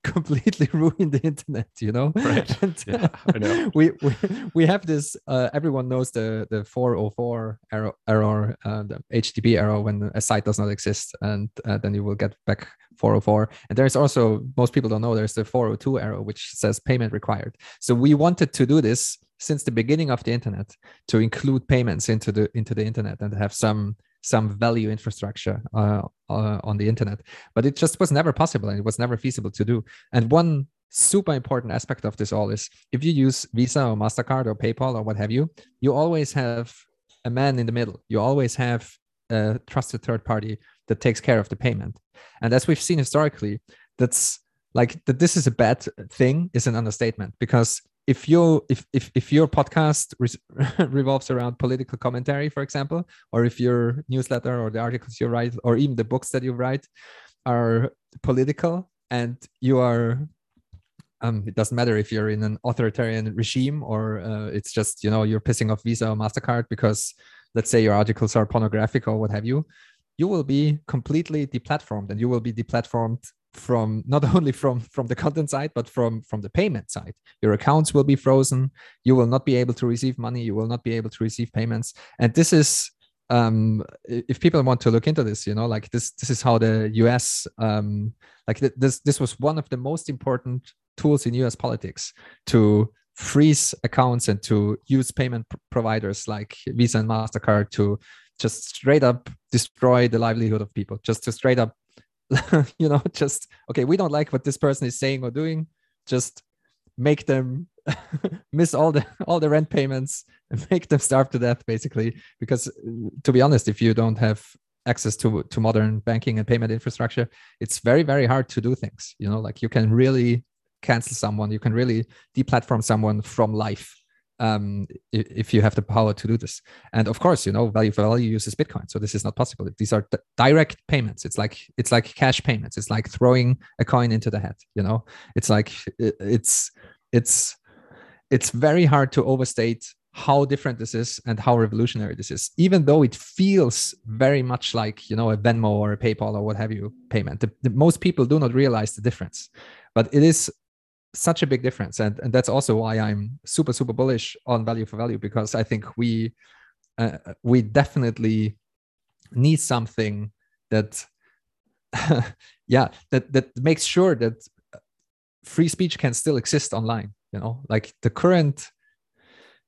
completely ruin the internet you know? Right. And, yeah, I know. we, we we have this uh, everyone knows the the 404 error error uh, the http error when a site does not exist and uh, then you will get back 404 and there's also most people don't know there's the 402 error which says payment required. So we wanted to do this since the beginning of the internet to include payments into the into the internet and have some some value infrastructure uh, uh, on the internet. But it just was never possible and it was never feasible to do. And one super important aspect of this all is if you use visa or mastercard or paypal or what have you you always have a man in the middle. You always have a trusted third party that takes care of the payment. And as we've seen historically, that's like that this is a bad thing is an understatement because if you if if, if your podcast re- revolves around political commentary for example or if your newsletter or the articles you write or even the books that you write are political and you are um, it doesn't matter if you're in an authoritarian regime or uh, it's just you know you're pissing off visa or mastercard because let's say your articles are pornographic or what have you you will be completely deplatformed and you will be deplatformed from not only from from the content side but from from the payment side. Your accounts will be frozen. You will not be able to receive money. You will not be able to receive payments. And this is um if people want to look into this you know like this this is how the us um like th- this this was one of the most important tools in us politics to freeze accounts and to use payment pr- providers like visa and mastercard to just straight up destroy the livelihood of people just to straight up you know just okay we don't like what this person is saying or doing. Just make them miss all the all the rent payments and make them starve to death basically. Because uh, to be honest if you don't have access to to modern banking and payment infrastructure it's very very hard to do things you know? Like you can really cancel someone. You can really deplatform someone from life um, if you have the power to do this. And of course, you know, value for value uses Bitcoin, so this is not possible. These are direct payments. It's like it's like cash payments. It's like throwing a coin into the head. You know, it's like it's it's it's very hard to overstate how different this is and how revolutionary this is even though it feels very much like you know a venmo or a paypal or what have you payment the, the, most people do not realize the difference but it is such a big difference. And, and that's also why i'm super super bullish on value for value because i think we uh, we definitely need something that yeah that that makes sure that free speech can still exist online you know? Like the current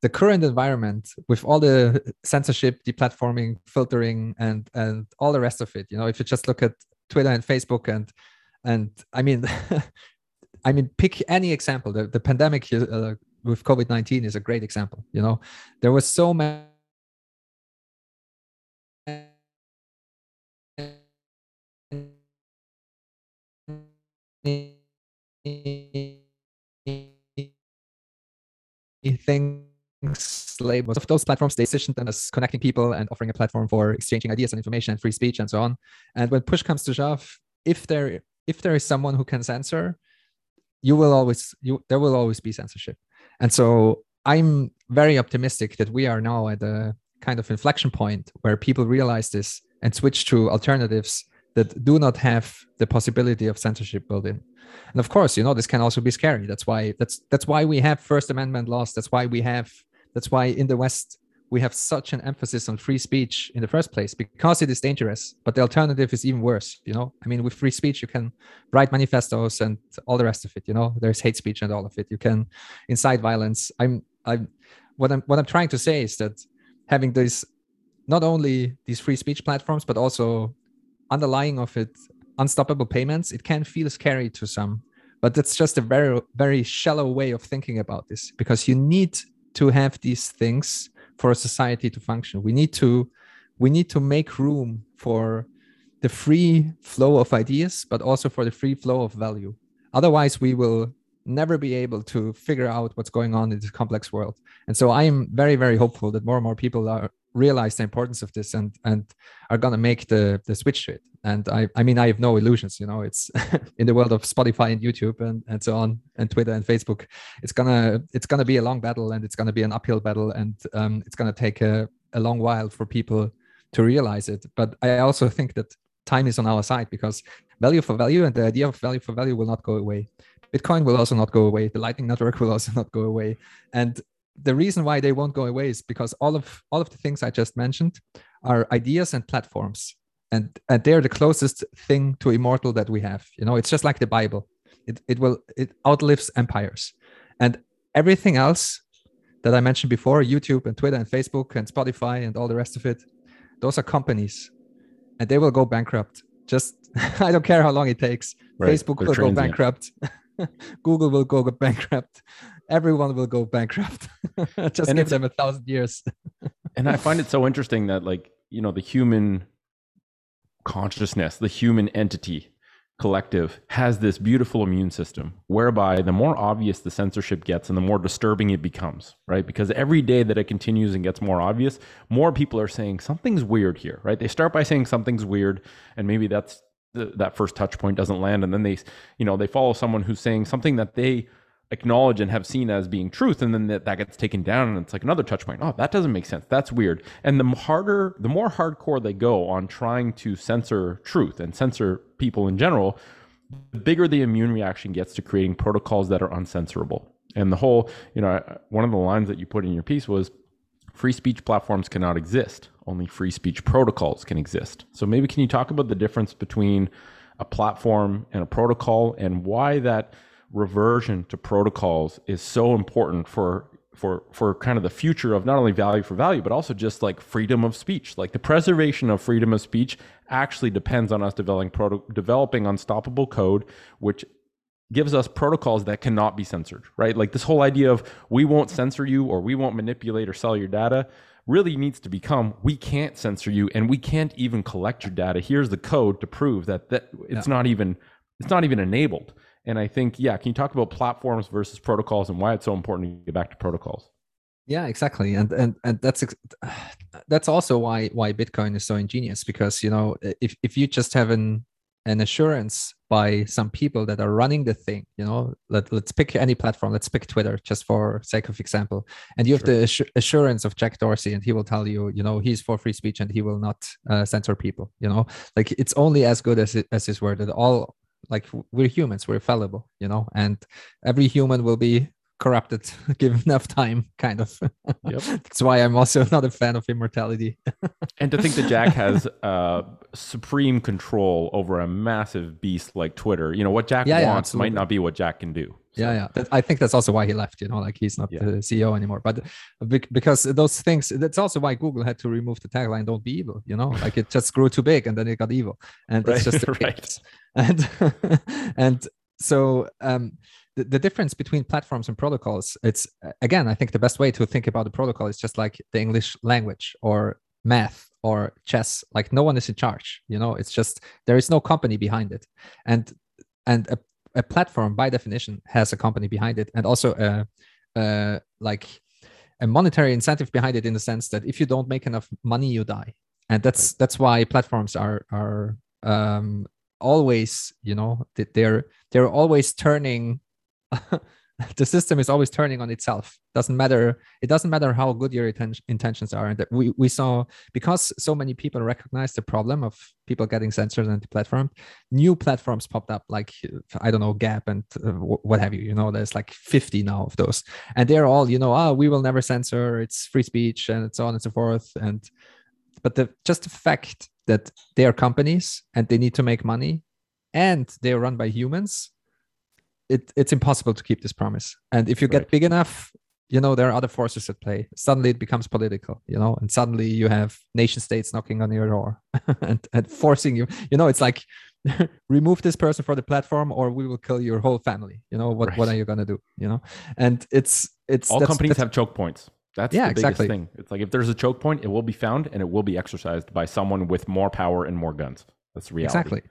the current environment with all the censorship deplatforming filtering and and all the rest of it you know? If you just look at twitter and facebook and and i mean I mean, pick any example. The, the pandemic uh, with COVID 19 is a great example. You know, there was so many. things Most of those platforms they positioned them as connecting people and offering a platform for exchanging ideas and information and free speech and so on and when push comes to shove if there if there is someone who can censor you will always you there will always be censorship. And so i'm very optimistic that we are now at a kind of inflection point where people realize this and switch to alternatives that do not have the possibility of censorship built in. And of course you know this can also be scary. That's why that's that's why we have first amendment laws. That's why we have that's why in the west we have such an emphasis on free speech in the first place because it is dangerous but the alternative is even worse you know? I mean with free speech you can write manifestos and all the rest of it you know? There's hate speech and all of it. You can incite violence. I'm i'm what i'm what i'm trying to say is that having this not only these free speech platforms but also underlying of it unstoppable payments it can feel scary to some but that's just a very very shallow way of thinking about this because you need to have these things for a society to function. We need to we need to make room for the free flow of ideas, but also for the free flow of value. Otherwise, we will never be able to figure out what's going on in this complex world. And so I am very, very hopeful that more and more people are realize the importance of this and and are gonna make the the switch to it. And I I mean I have no illusions, you know, it's in the world of Spotify and YouTube and, and so on and Twitter and Facebook, it's gonna it's gonna be a long battle and it's gonna be an uphill battle and um, it's gonna take a, a long while for people to realize it. But I also think that time is on our side because value for value and the idea of value for value will not go away. Bitcoin will also not go away. The Lightning Network will also not go away. And the reason why they won't go away is because all of all of the things I just mentioned are ideas and platforms, and and they're the closest thing to immortal that we have. You know, it's just like the Bible. It it will it outlives empires, and everything else that I mentioned before, YouTube and Twitter and Facebook and Spotify and all the rest of it, those are companies, and they will go bankrupt. Just I don't care how long it takes. Right. Facebook They're will transient. go bankrupt. Google will go bankrupt everyone will go bankrupt. Just and give them a thousand years. and I find it so interesting that like you know the human consciousness, the human entity collective, has this beautiful immune system whereby the more obvious the censorship gets and the more disturbing it becomes, right? Because every day that it continues and gets more obvious, more people are saying something's weird here, right? They start by saying something's weird, and maybe that's that first touch point doesn't land, and then they, you know, they follow someone who's saying something that they acknowledge and have seen as being truth and then that, that gets taken down and it's like another touch point. Oh that doesn't make sense. That's weird. And the harder the more hardcore they go on trying to censor truth and censor people in general the bigger the immune reaction gets to creating protocols that are uncensorable. And the whole you know one of the lines that you put in your piece was free speech platforms cannot exist. Only free speech protocols can exist. So maybe can you talk about the difference between a platform and a protocol and why that reversion to protocols is so important for for for kind of the future of not only value for value but also just like freedom of speech? Like the preservation of freedom of speech actually depends on us developing proto- developing unstoppable code which gives us protocols that cannot be censored right like this whole idea of we won't censor you or we won't manipulate or sell your data really needs to become we can't censor you and we can't even collect your data here's the code to prove that that it's yeah. not even it's not even enabled and I think, yeah, can you talk about platforms versus protocols and why it's so important to get back to protocols? Yeah, exactly, and and and that's that's also why why Bitcoin is so ingenious because you know if if you just have an an assurance by some people that are running the thing you know? Let, let's pick any platform let's pick twitter just for sake of example. And you have the assur- assurance of jack dorsey and he will tell you you know he's for free speech and he will not uh, censor people you know? Like it's only as good as it, as his word. That all like we're humans we're fallible you know? And every human will be corrupted given enough time kind of yep. that's why i'm also not a fan of immortality and to think that jack has uh, supreme control over a massive beast like twitter you know what jack yeah, wants yeah, might not be what jack can do so. yeah yeah i think that's also why he left you know like he's not yeah. the ceo anymore but because those things that's also why google had to remove the tagline don't be evil you know like it just grew too big and then it got evil and right. it's just right. and and so um the, the difference between platforms and protocols it's again i think the best way to think about the protocol is just like the english language or math or chess. Like no one is in charge you know? It's just there is no company behind it. And and a, a platform by definition has a company behind it and also a, a like a monetary incentive behind it in the sense that if you don't make enough money you die. And that's that's why platforms are are um, always you know they're they're always turning the system is always turning on itself. Doesn't matter it doesn't matter how good your intentions are. And that we, we saw because so many people recognize the problem of people getting censored the platform new platforms popped up like i don't know Gab and uh, what have you you know there's like 50 now of those. And they're all you know oh we will never censor it's free speech and so on and so forth. And but the just the fact that they are companies and they need to make money and they are run by humans it, it's impossible to keep this promise and if you get big enough you know there are other forces at play suddenly it becomes political you know and suddenly you have nation states knocking on your door and, and forcing you you know it's like remove this person from the platform or we will kill your whole family you know what, right. what are you going to do you know and it's it's all companies that's, have choke points that's yeah, the biggest exactly. thing. It's like if there's a choke point, it will be found and it will be exercised by someone with more power and more guns. That's the reality. Exactly.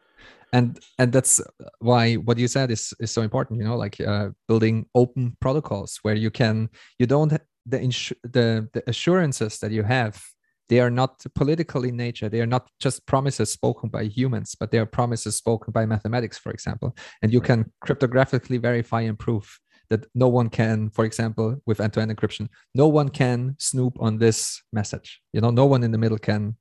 And and that's why what you said is is so important, you know, like uh, building open protocols where you can you don't the insu- the the assurances that you have they are not political in nature they are not just promises spoken by humans but they are promises spoken by mathematics for example and you right. can cryptographically verify and prove that no one can, for example, with end-to-end encryption, no one can snoop on this message. You know, no one in the middle can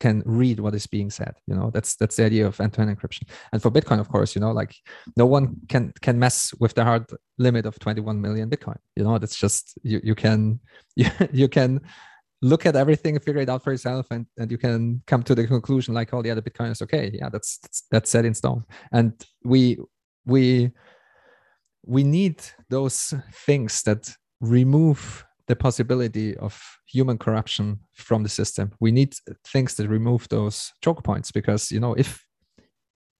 can read what is being said you know? That's that's the idea of end-to-end encryption. And for bitcoin of course you know like no one can can mess with the hard limit of 21 million bitcoin you know? That's just you you can you, you can look at everything figure it out for yourself and and you can come to the conclusion like oh yeah the bitcoin is okay. Yeah that's that's, that's set in stone. And we we we need those things that remove the possibility of human corruption from the system. We need things that remove those choke points because you know if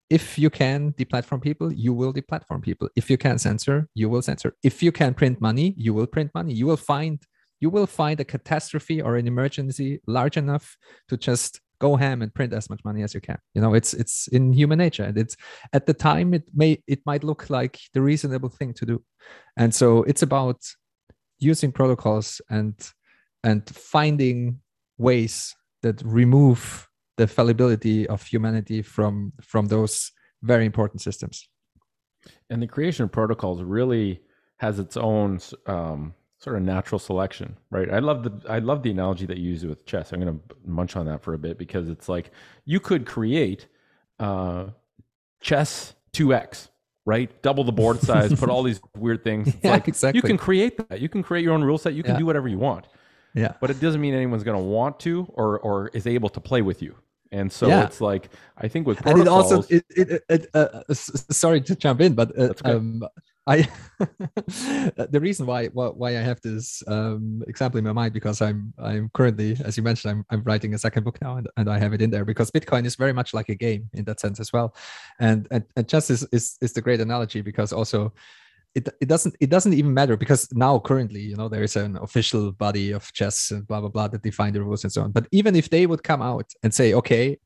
if you can deplatform people you will deplatform people. If you can censor you will censor. If you can print money you will print money. You will find you will find a catastrophe or an emergency large enough to just go ham and print as much money as you can. You know it's it's in human nature and it's at the time it may it might look like the reasonable thing to do. And so it's about using protocols and and finding ways that remove the fallibility of humanity from from those very important systems and the creation of protocols really has its own um, sort of natural selection, right? I love the I love the analogy that you use with chess. I'm going to munch on that for a bit because it's like you could create uh, chess 2x, right? Double the board size, put all these weird things. It's yeah, like exactly. you can create that. You can create your own rule set. You can Yeah. do whatever you want. Yeah But it doesn't mean anyone's going to want to or or is able to play with you. And so Yeah. it's like I think with protocols, and it also it, it, it uh, s- sorry to jump in but uh, um i the reason why why why i have this um example in my mind because i'm i'm currently as you mentioned i'm, I'm writing a second book now and, and i have it in there because bitcoin is very much like a game in that sense as well and and, and chess is, is is the great analogy because also it, it doesn't it doesn't even matter because now currently you know there is an official body of chess and blah blah blah that define the rules and so on. But even if they would come out and say okay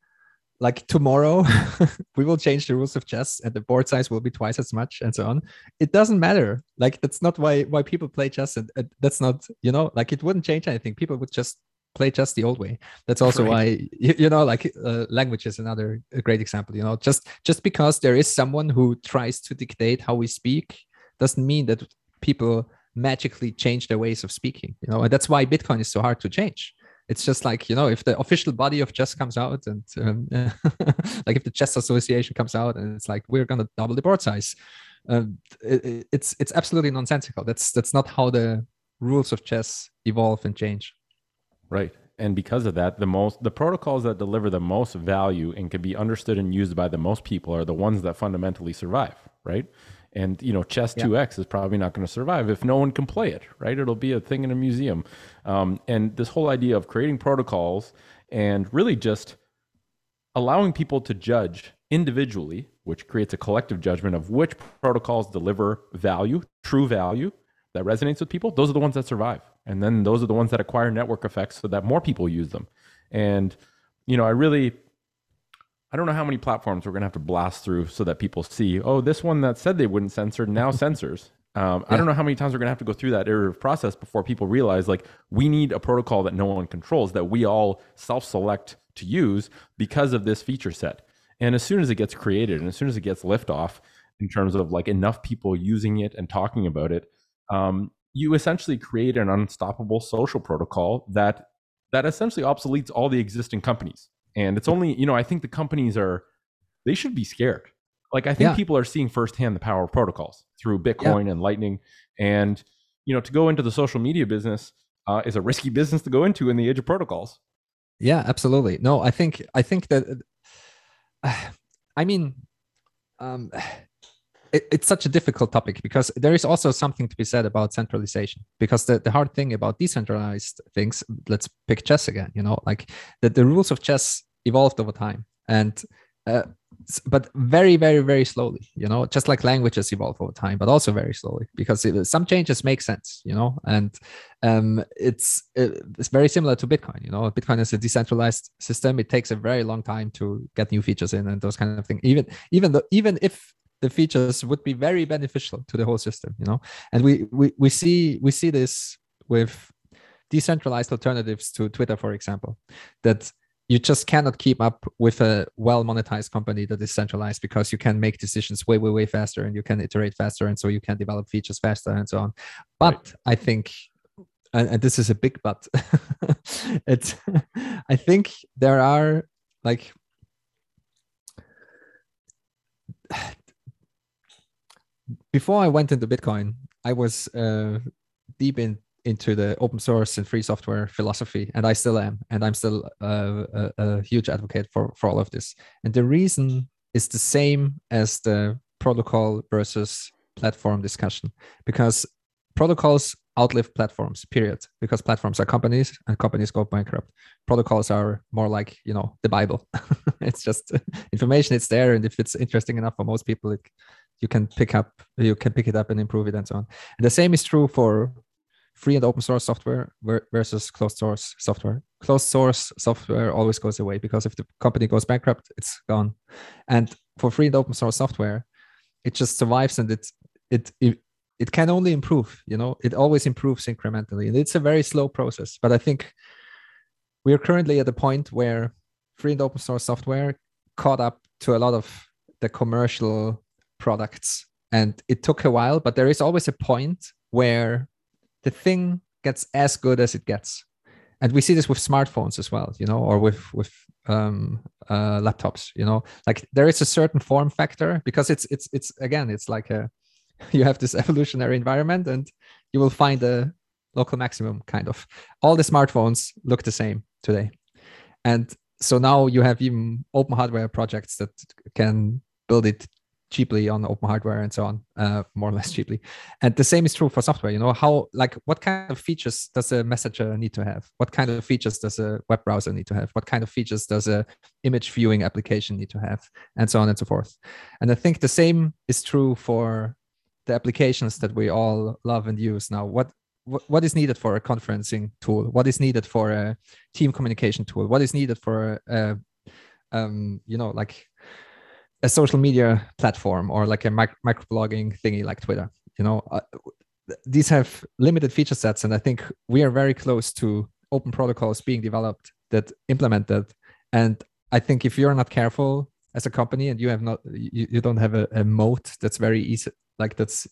like tomorrow we will change the rules of chess and the board size will be twice as much and so on it doesn't matter. Like that's not why why people play chess and that's not you know like it wouldn't change anything. People would just play chess the old way. That's also Right. why you, you know like uh, language is another a great example you know just just because there is someone who tries to dictate how we speak doesn't mean that people magically change their ways of speaking you know and that's why bitcoin is so hard to change it's just like you know if the official body of chess comes out and um, like if the chess association comes out and it's like we're going to double the board size um, it- it- it's it's absolutely nonsensical that's that's not how the rules of chess evolve and change Right. And because of that, the most the protocols that deliver the most value and can be understood and used by the most people are the ones that fundamentally survive, right? And you know, chess Yeah. 2x is probably not going to survive if no one can play it, right? It'll be a thing in a museum. Um, and this whole idea of creating protocols and really just allowing people to judge individually, which creates a collective judgment of which protocols deliver value, true value that resonates with people, those are the ones that survive. And then those are the ones that acquire network effects so that more people use them. And, you know, I really, I don't know how many platforms we're going to have to blast through so that people see, oh, this one that said they wouldn't censor now censors. Um, I don't know how many times we're going to have to go through that iterative process before people realize like we need a protocol that no one controls that we all self-select to use because of this feature set. And as soon as it gets created and as soon as it gets liftoff in terms of like enough people using it and talking about it, um, you essentially create an unstoppable social protocol that that essentially obsoletes all the existing companies. And it's only, you know, I think the companies are they should be scared. Like I think Yeah. people are seeing firsthand the power of protocols through Bitcoin and Lightning. And you know, to go into the social media business uh, is a risky business to go into in the age of protocols. yeah absolutely no i think i think that i mean um it, it's such a difficult topic because there is also something to be said about centralization because the, the hard thing about decentralized things let's pick chess again you know like that the rules of chess evolved over time. And uh, but very very very slowly you know just like languages evolve over time but also very slowly because it, some changes make sense you know? And um, it's it's very similar to bitcoin you know? Bitcoin is a decentralized system. It takes a very long time to get new features in and those kind of things even even though even if the features would be very beneficial to the whole system you know? And we we, we see we see this with decentralized alternatives to twitter for example that you just cannot keep up with a well monetized company that is centralized because you can make decisions way way way faster and you can iterate faster and so you can develop features faster and so on. But i think and, and this is a big but it's i think there are like before i went into bitcoin i was uh, deep in into the open source and free software philosophy and i still am and i'm still uh, a, a huge advocate for for all of this. And the reason is the same as the protocol versus platform discussion because protocols outlive platforms period because platforms are companies and companies go bankrupt. Protocols are more like you know the bible. It's just information it's there and if it's interesting enough for most people it, you can pick up you can pick it up and improve it and so on. And the same is true for free and open source software versus closed source software. Closed source software always goes away because if the company goes bankrupt, it's gone. And for free and open source software, it just survives and it's it, it it can only improve you know it always improves incrementally and it's a very slow process but i think we are currently at a point where free and open source software caught up to a lot of the commercial products and it took a while but there is always a point where the thing gets as good as it gets. And we see this with smartphones as well you know or with with um, uh, laptops you know. Like there is a certain form factor because it's it's it's again it's like a you have this evolutionary environment and you will find a local maximum kind of. All the smartphones look the same today. And so now you have even open hardware projects that can build it cheaply on open hardware and so on uh, more or less cheaply. And the same is true for software you know how like what kind of features does a messenger need to have? What kind of features does a web browser need to have? What kind of features does a image viewing application need to have? And so on and so forth. And i think the same is true for the applications that we all love and use now. What what is needed for a conferencing tool? What is needed for a team communication tool? What is needed for a, a um, you know like a social media platform or like a mic- microblogging thingy like twitter you know? Uh, these have limited feature sets and i think we are very close to open protocols being developed that implement that. And i think if you're not careful as a company and you have not you, you don't have a, a moat that's very easy like that's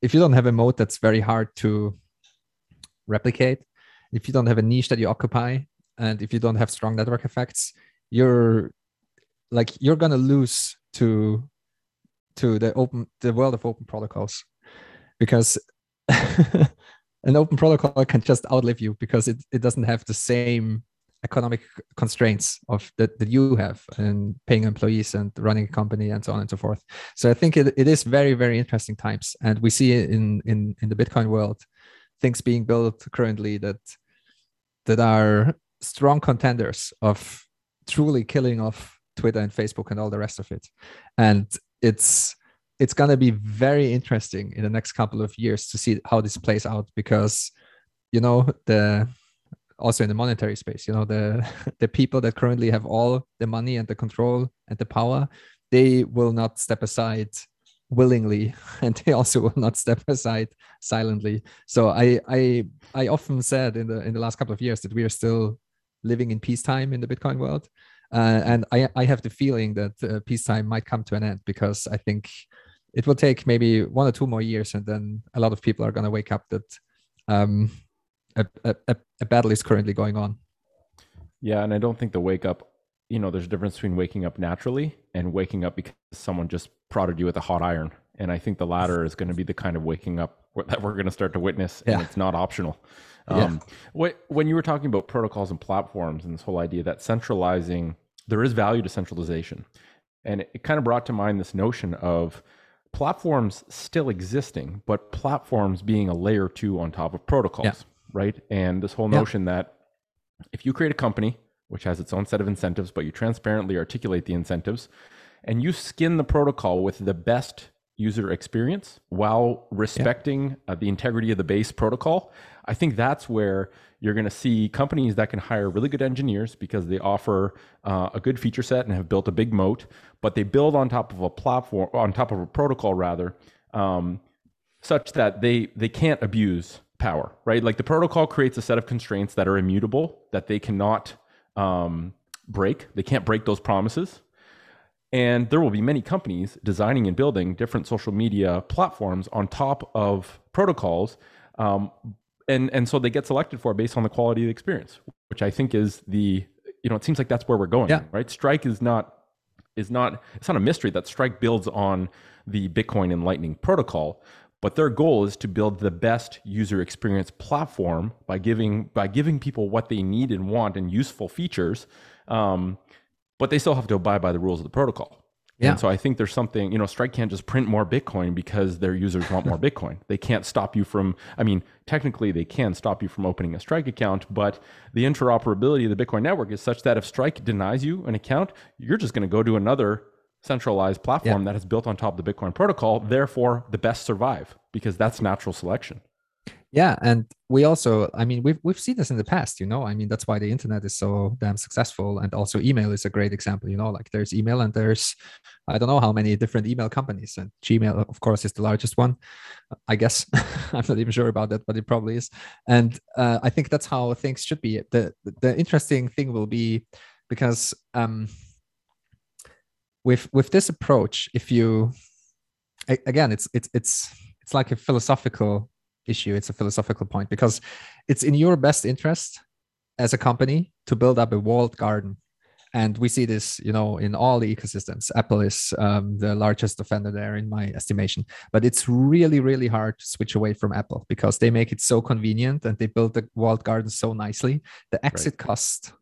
if you don't have a mode that's very hard to replicate if you don't have a niche that you occupy and if you don't have strong network effects you're like you're gonna lose to to the open the world of open protocols because an open protocol can just outlive you because it, it doesn't have the same economic constraints of that, that you have and paying employees and running a company and so on and so forth. So i think it, it is very very interesting times. And we see in in in the bitcoin world things being built currently that that are strong contenders of truly killing off twitter and facebook and all the rest of it. And it's it's going to be very interesting in the next couple of years to see how this plays out because you know the also in the monetary space you know the the people that currently have all the money and the control and the power they will not step aside willingly and they also will not step aside silently. So i i i often said in the in the last couple of years that we are still living in peacetime in the bitcoin world uh, and i i have the feeling that uh, peacetime might come to an end because i think it will take maybe one or two more years and then a lot of people are going to wake up that um, a, a, a battle is currently going on. Yeah, and I don't think the wake up, you know, there's a difference between waking up naturally and waking up because someone just prodded you with a hot iron. And I think the latter is going to be the kind of waking up that we're going to start to witness, and yeah. it's not optional. Um, yeah. when you were talking about protocols and platforms and this whole idea that centralizing, there is value to centralization. And it, it kind of brought to mind this notion of platforms still existing, but platforms being a layer two on top of protocols. Yeah right? And this whole notion yeah. that if you create a company which has its own set of incentives, but you transparently articulate the incentives, and you skin the protocol with the best user experience while respecting yeah. uh, the integrity of the base protocol, I think that's where you're going to see companies that can hire really good engineers because they offer uh, a good feature set and have built a big moat, but they build on top of a platform, on top of a protocol rather, um, such that they they can't abuse power, right? Like the protocol creates a set of constraints that are immutable, that they cannot um, break. They can't break those promises. And there will be many companies designing and building different social media platforms on top of protocols. Um, and, and so they get selected for based on the quality of the experience, which I think is the, you know, it seems like that's where we're going, yeah. right? Strike is not, is not, it's not a mystery that Strike builds on the Bitcoin and Lightning protocol. But their goal is to build the best user experience platform by giving by giving people what they need and want and useful features. Um, but they still have to abide by the rules of the protocol. Yeah. And so I think there's something, you know, Strike can't just print more Bitcoin because their users want more Bitcoin. They can't stop you from, I mean, technically they can stop you from opening a Strike account, but the interoperability of the Bitcoin network is such that if Strike denies you an account, you're just going to go to another centralized platform yeah. that is built on top of the Bitcoin protocol. Therefore, the best survive because that's natural selection. Yeah, and we also, I mean, we've we've seen this in the past, you know. I mean, that's why the internet is so damn successful, and also email is a great example. You know, like there's email, and there's I don't know how many different email companies, and Gmail, of course, is the largest one. I guess I'm not even sure about that, but it probably is. And uh, I think that's how things should be. the The interesting thing will be because um, with with this approach, if you again, it's it's it's it's like a philosophical issue it's a philosophical point because it's in your best interest as a company to build up a walled garden. And we see this you know in all the ecosystems. Apple is um, the largest offender there in my estimation. But it's really really hard to switch away from apple because they make it so convenient and they build the walled garden so nicely. The exit right. cost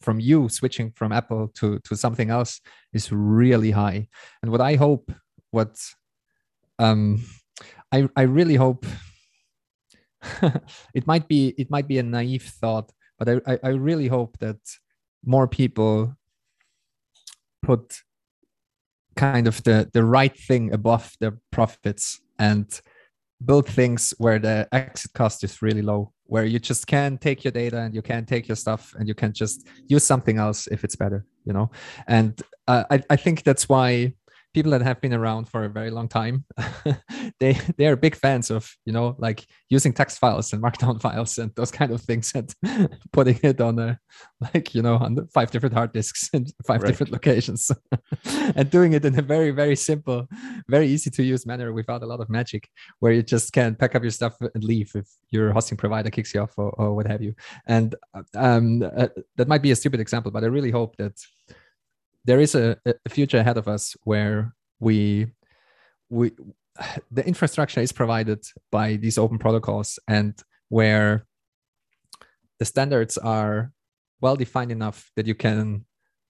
from you switching from apple to to something else is really high. And what i hope what um i i really hope it might be it might be a naive thought, but I, I really hope that more people put kind of the the right thing above their profits and build things where the exit cost is really low where you just can take your data and you can take your stuff and you can just use something else if it's better you know? And uh, I, I think that's why people that have been around for a very long time they they are big fans of you know like using text files and markdown files and those kind of things and putting it on a like you know on five different hard disks in five right. different locations and doing it in a very very simple very easy to use manner without a lot of magic where you just can pack up your stuff and leave if your hosting provider kicks you off or, or what have you and um, uh, that might be a stupid example but i really hope that there is a, a future ahead of us where we we the infrastructure is provided by these open protocols and where the standards are well defined enough that you can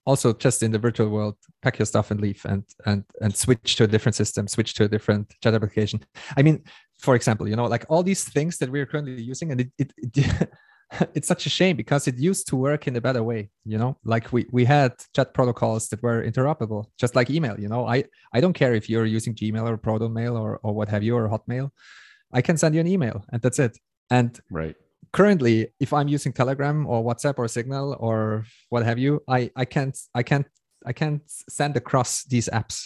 also just in the virtual world pack your stuff and leave and and and switch to a different system switch to a different chat application. I mean for example you know like all these things that we're currently using and it, it, it it's such a shame because it used to work in a better way you know? Like we we had chat protocols that were interoperable just like email you know? I i don't care if you're using gmail or protonmail or or what have you or hotmail. I can send you an email and that's it. And right. currently if i'm using telegram or whatsapp or signal or what have you i i can't i can't i can't send across these apps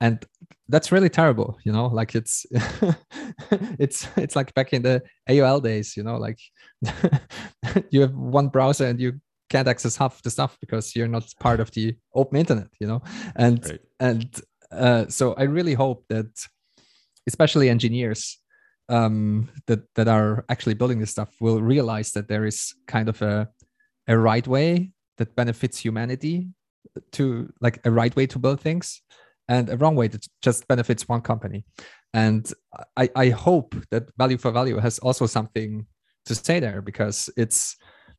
and that's really terrible you know like it's it's it's like back in the aol days you know like you have one browser and you can't access half the stuff because you're not part of the open internet you know and right. and uh, so i really hope that especially engineers um, that that are actually building this stuff will realize that there is kind of a a right way that benefits humanity to like a right way to build things and a wrong way that just benefits one company. And I, I hope that value for value has also something to say there because it's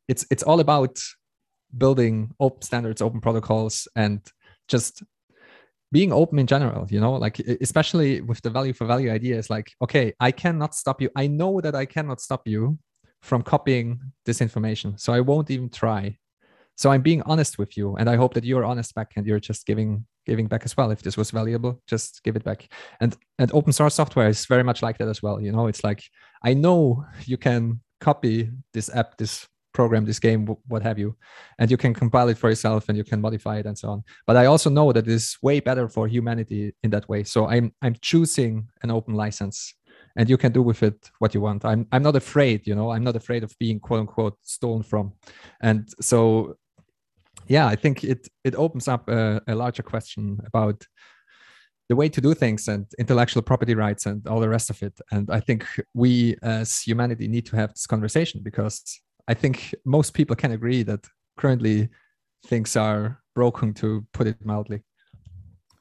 it's it's all about building open standards, open protocols, and just being open in general you know? Like especially with the value for value idea is like okay i cannot stop you. I know that i cannot stop you from copying this information so i won't even try so i'm being honest with you and i hope that you're honest back and you're just giving giving back as well if this was valuable just give it back. And and open source software is very much like that as well you know? It's like i know you can copy this app this program this game what have you and you can compile it for yourself and you can modify it and so on. But i also know that it's way better for humanity in that way. So i'm i'm choosing an open license and you can do with it what you want. I'm i'm not afraid you know? I'm not afraid of being quote unquote stolen from. And so yeah, I think it it opens up a, a larger question about the way to do things and intellectual property rights and all the rest of it. And I think we as humanity need to have this conversation because I think most people can agree that currently things are broken to put it mildly.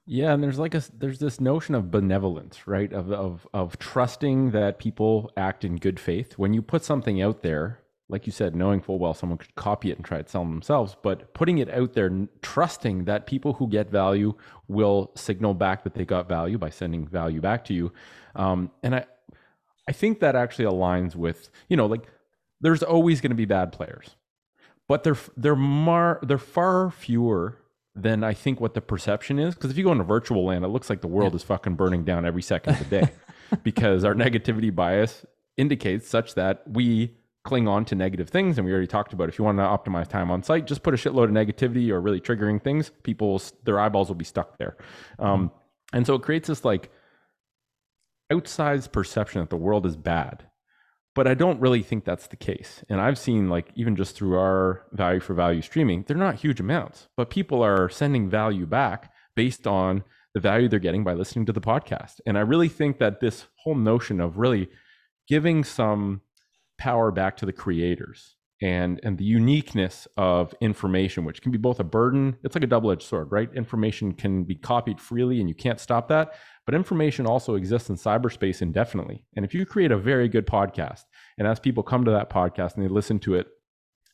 Yeah, and there's like a there's this notion of benevolence, right? Of of of trusting that people act in good faith. When you put something out there, like you said, knowing full well someone could copy it and try to sell them themselves, but putting it out there, trusting that people who get value will signal back that they got value by sending value back to you. Um, and I, I think that actually aligns with, you know, like there's always going to be bad players, but they're they're mar they're far fewer than I think what the perception is. Because if you go into virtual land, it looks like the world is fucking burning down every second of the day, because our negativity bias indicates such that we cling on to negative things. And we already talked about if you want to optimize time on site, just put a shitload of negativity or really triggering things. People, their eyeballs will be stuck there. Um, and so it creates this like outsized perception that the world is bad. But I don't really think that's the case. And I've seen, like, even just through our value for value streaming, they're not huge amounts, but people are sending value back based on the value they're getting by listening to the podcast. And I really think that this whole notion of really giving some power back to the creators and and the uniqueness of information which can be both a burden it's like a double-edged sword right? Information can be copied freely and you can't stop that but information also exists in cyberspace indefinitely. And if you create a very good podcast and as people come to that podcast and they listen to it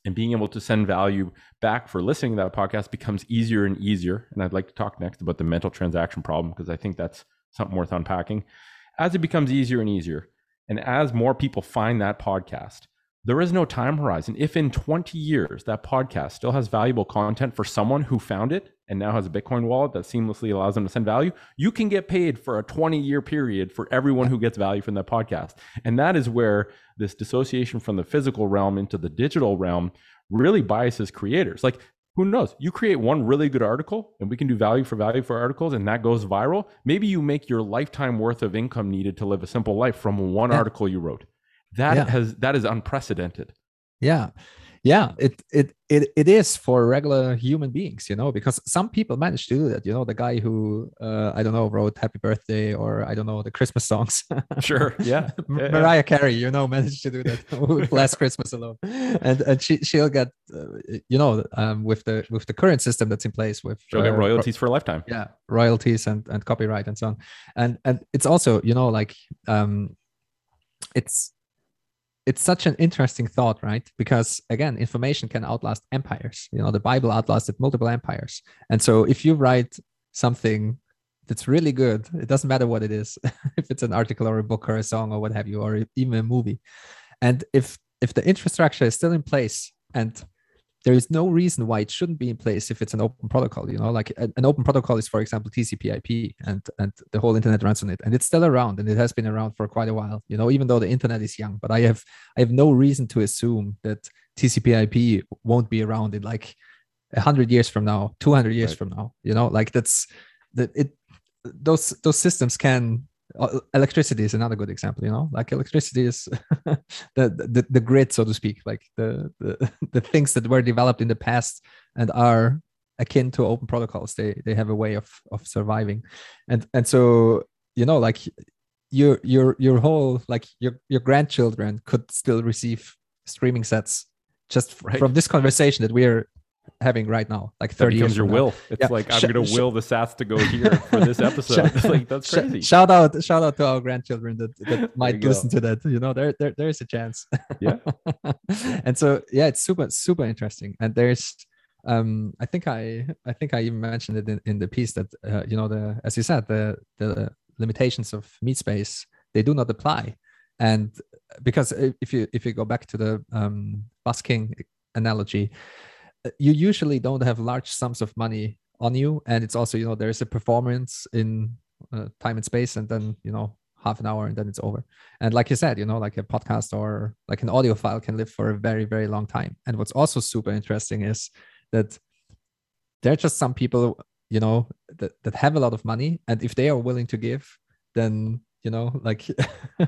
and being able to send value back for listening to that podcast becomes easier and easier and i'd like to talk next about the mental transaction problem because i think that's something worth unpacking as it becomes easier and easier and as more people find that podcast, there is no time horizon. If in 20 years that podcast still has valuable content for someone who found it and now has a Bitcoin wallet that seamlessly allows them to send value, you can get paid for a 20 year period for everyone who gets value from that podcast. And that is where this dissociation from the physical realm into the digital realm really biases creators. Like who knows? You create one really good article and we can do value for value for articles and that goes viral. Maybe you make your lifetime worth of income needed to live a simple life from one yeah. article you wrote. That yeah. has that is unprecedented. Yeah yeah it it it, it is for regular human beings you know because some people manage to do that you know the guy who uh, i don't know wrote happy birthday or i don't know the christmas songs. Sure yeah, yeah mariah yeah. carey you know managed to do that last christmas alone. And and she she'll get uh, you know um, with the with the current system that's in place with she'll uh, get royalties for a lifetime. yeah royalties and and copyright and so on. And and it's also you know like um it's it's such an interesting thought, right? Because again, information can outlast empires. You know, the Bible outlasted multiple empires. And so if you write something that's really good, it doesn't matter what it is, if it's an article or a book or a song or what have you, or even a movie. And if if the infrastructure is still in place and there is no reason why it shouldn't be in place if it's an open protocol you know like an open protocol is for example tcp ip and and the whole internet runs on it and it's still around and it has been around for quite a while you know even though the internet is young but i have i have no reason to assume that tcp ip won't be around in like 100 years from now 200 years right. from now you know like that's that it those those systems can Uh, electricity is another good example you know? Like electricity is the, the the grid so to speak. Like the, the the things that were developed in the past and are akin to open protocols they they have a way of of surviving. And and so you know like your your your whole like your your grandchildren could still receive streaming sats just right. from this conversation that we're having right now, like 30 that becomes your will. It's yeah. like I'm gonna will the Sats to go here for this episode. like that's crazy. Shout out, shout out to our grandchildren that, that might listen to that. You know, there, there there's a chance. Yeah. and so yeah, it's super, super interesting. And there's um I think I I think I even mentioned it in, in the piece that uh, you know the as you said, the the limitations of meat space, they do not apply. And because if you if you go back to the um busking analogy, you usually don't have large sums of money on you and it's also you know there's a performance in uh, time and space and then you know half an hour and then it's over. And like you said you know like a podcast or like an audio file can live for a very very long time. And what's also super interesting is that there are just some people you know that, that have a lot of money and if they are willing to give then you know like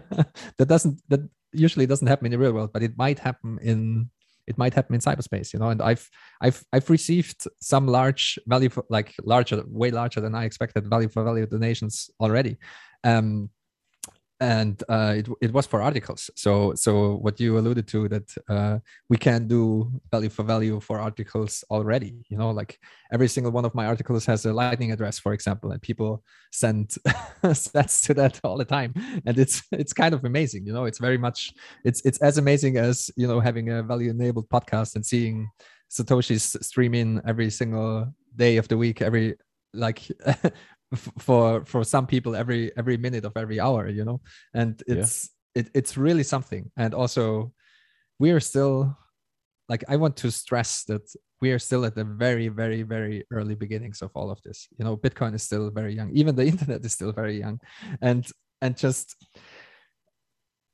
that doesn't that usually doesn't happen in the real world but it might happen in it might happen in cyberspace you know? And i've i've i've received some large value for like larger way larger than i expected value for value donations already. Um and uh, it, it was for articles. So so what you alluded to that uh, we can do value for value for articles already you know like every single one of my articles has a lightning address for example and people send sats to that all the time. And it's it's kind of amazing you know it's very much it's it's as amazing as you know having a value enabled podcast and seeing satoshi's stream in every single day of the week every like for for some people every every minute of every hour you know? And it's yeah. it, it's really something. And also we are still like i want to stress that we are still at the very very very early beginnings of all of this. You know bitcoin is still very young. Even the internet is still very young. And and just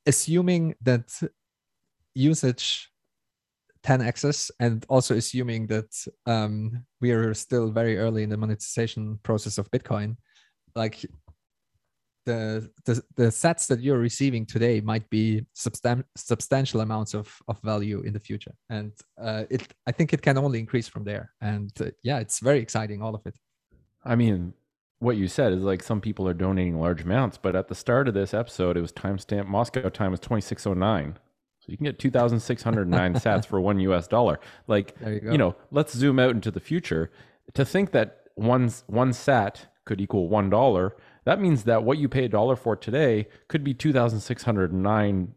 assuming that usage 10x's and also assuming that um, we are still very early in the monetization process of bitcoin like the, the the sats that you're receiving today might be substan- substantial amounts of, of value in the future. And uh, it i think it can only increase from there. And uh, yeah it's very exciting all of it. I mean, what you said is like some people are donating large amounts, but at the start of this episode, it was timestamp Moscow time was 2609. So you can get 2,609 sats for one US dollar. Like, you you know, let's zoom out into the future. To think that one, one sat could equal one dollar, that means that what you pay a dollar for today could be $2,609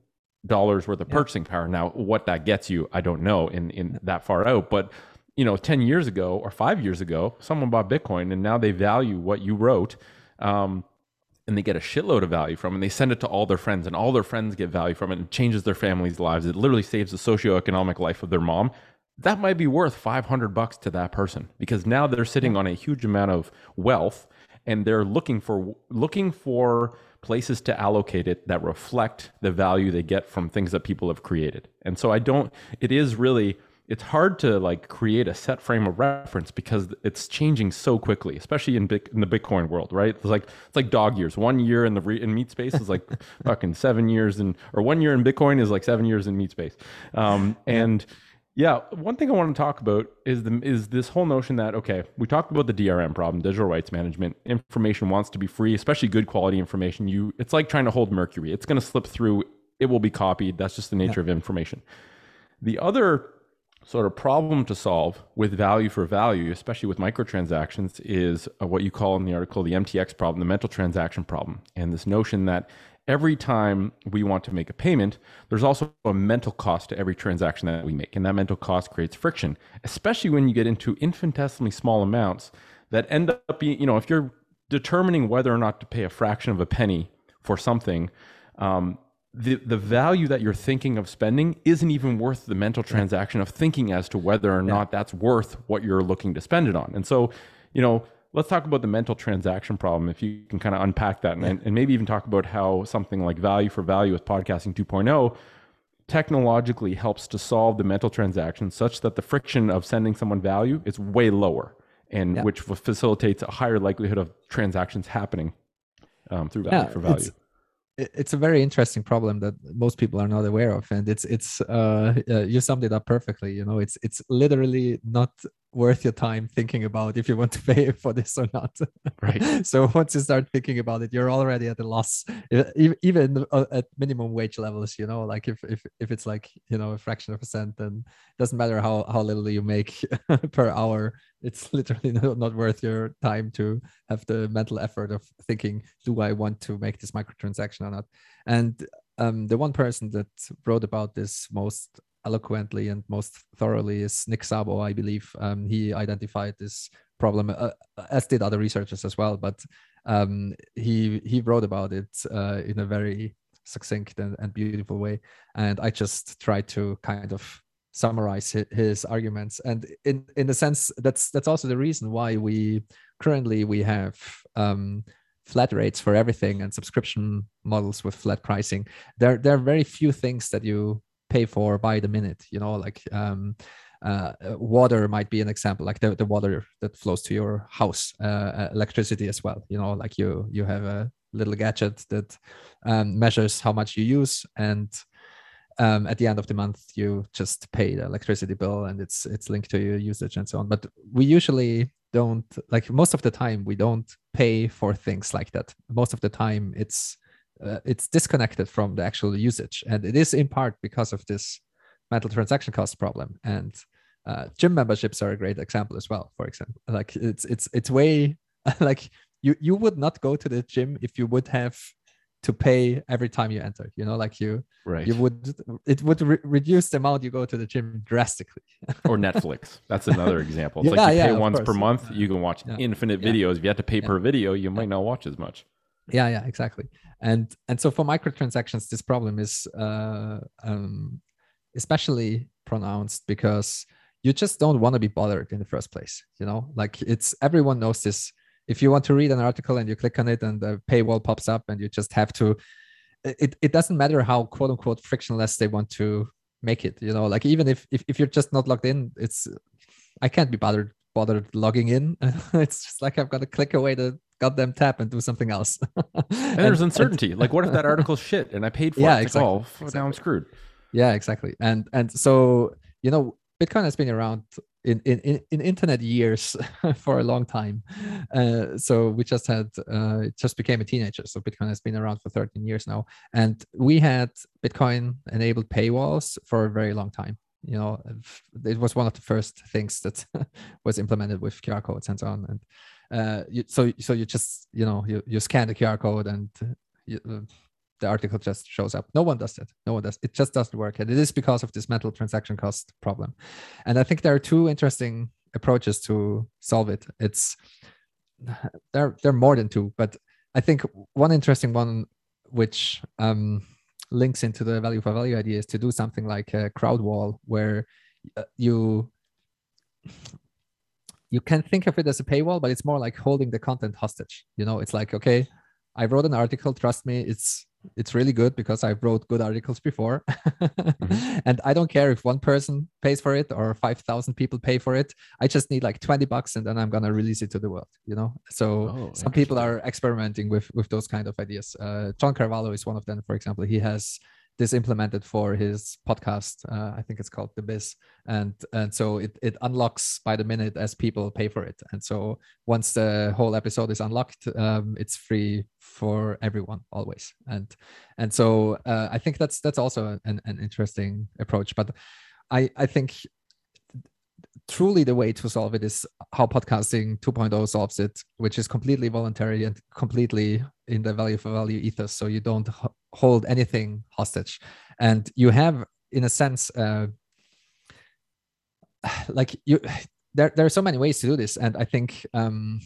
worth of purchasing power. Now, what that gets you, I don't know in, in that far out, but you know, 10 years ago or five years ago, someone bought Bitcoin and now they value what you wrote. Um, and they get a shitload of value from it and they send it to all their friends and all their friends get value from it and changes their family's lives. It literally saves the socioeconomic life of their mom. That might be worth 500 bucks to that person because now they're sitting on a huge amount of wealth and they're looking for looking for places to allocate it that reflect the value they get from things that people have created. And so I don't it is really it's hard to like create a set frame of reference because it's changing so quickly, especially in, Bit- in the Bitcoin world, right? It's like it's like dog years. One year in the re- in meat space is like fucking seven years, in or one year in Bitcoin is like seven years in meat space. Um, and yeah, one thing I want to talk about is the is this whole notion that okay, we talked about the DRM problem, digital rights management. Information wants to be free, especially good quality information. You, it's like trying to hold mercury. It's going to slip through. It will be copied. That's just the nature of information. The other sort of problem to solve with value for value, especially with microtransactions, is uh, what you call in the article the MTX problem, the mental transaction problem, and this notion that every time we want to make a payment, there's also a mental cost to every transaction that we make, and that mental cost creates friction, especially when you get into infinitesimally small amounts that end up being, you know, if you're determining whether or not to pay a fraction of a penny for something. Um, the, the value that you're thinking of spending isn't even worth the mental transaction of thinking as to whether or not that's worth what you're looking to spend it on. And so, you know, let's talk about the mental transaction problem if you can kind of unpack that and, and maybe even talk about how something like value for value with podcasting 2.0 technologically helps to solve the mental transaction such that the friction of sending someone value is way lower and Yeah. which facilitates a higher likelihood of transactions happening um, through value for value. It's, it's a very interesting problem that most people are not aware of, and it's it's uh, uh, you summed it up perfectly. You know, it's it's literally not worth your time thinking about if you want to pay for this or not. Right. so once you start thinking about it, you're already at a loss, even uh, at minimum wage levels. You know, like if if if it's like you know a fraction of a cent, then it doesn't matter how how little you make per hour. It's literally not worth your time to have the mental effort of thinking, do I want to make this microtransaction or not? And um, the one person that wrote about this most eloquently and most thoroughly is Nick Szabo I believe. Um, he identified this problem, uh, as did other researchers as well. But um, he he wrote about it uh, in a very succinct and, and beautiful way, and I just tried to kind of summarize hi- his arguments. And in in the sense that's that's also the reason why we currently we have um, flat rates for everything and subscription models with flat pricing. There there are very few things that you pay for by the minute. You know, like um, uh, water might be an example, like the, the water that flows to your house, uh, uh, electricity as well. You know, like you you have a little gadget that um, measures how much you use, and um, at the end of the month you just pay the electricity bill, and it's it's linked to your usage and so on. But we usually don't like most of the time we don't pay for things like that. Most of the time it's uh, it's disconnected from the actual usage, and it is in part because of this mental transaction cost problem. And uh, gym memberships are a great example as well. For example, like it's it's it's way like you you would not go to the gym if you would have to pay every time you enter. You know, like you Right. you would it would re- reduce the amount you go to the gym drastically. or Netflix. That's another example. It's Yeah, like you yeah, pay once per course. month, you can watch Yeah. infinite videos. If you have to pay per video, you might not watch as much. yeah yeah exactly and and so for microtransactions this problem is uh, um, especially pronounced because you just don't want to be bothered in the first place you know like it's everyone knows this if you want to read an article and you click on it and the paywall pops up and you just have to it, it doesn't matter how quote unquote frictionless they want to make it you know like even if if, if you're just not logged in it's i can't be bothered bothered logging in. It's just like i've got to click away the goddamn tap and do something else. And there's uncertainty. Like what if that article's shit and i paid for Yeah, it exactly, like, oh f- now i'm screwed. Yeah exactly. And and so you know bitcoin has been around in in, in, in internet years for a long time. Uh, so we just had uh, just became a teenager. So bitcoin has been around for 13 years now. And we had bitcoin enabled paywalls for a very long time. You know it was one of the first things that was implemented with qr codes and so on. And uh, you, so so you just you know you, you scan the qr code and you, uh, the article just shows up. No one does it. No one does. It just doesn't work. And it is because of this mental transaction cost problem. And I think there are two interesting approaches to solve it. It's there, there are more than two, but I think one interesting one, which um, links into the value for value idea, is to do something like a crowd wall where uh, you you can think of it as a paywall, but it's more like holding the content hostage. You know, it's like, okay, I wrote an article, trust me, it's it's really good because I wrote good articles before. mm-hmm. And I don't care if one person pays for it or 5,000 people pay for it. I just need like 20 bucks and then I'm going to release it to the world, you know? So oh, some people are experimenting with, with those kind of ideas. Uh, John Carvalho is one of them, for example. He has this implemented for his podcast. Uh, I think it's called The Biz, and and so it it unlocks by the minute as people pay for it. And so once the whole episode is unlocked, um, it's free for everyone always. And and so uh, I think that's that's also an, an interesting approach. But I I think truly the way to solve it is how podcasting 2.0 solves it, which is completely voluntary and completely in the value for value ethos. So you don't hold anything hostage, and you have, in a sense, uh, like you. There, there are so many ways to do this, and I think um,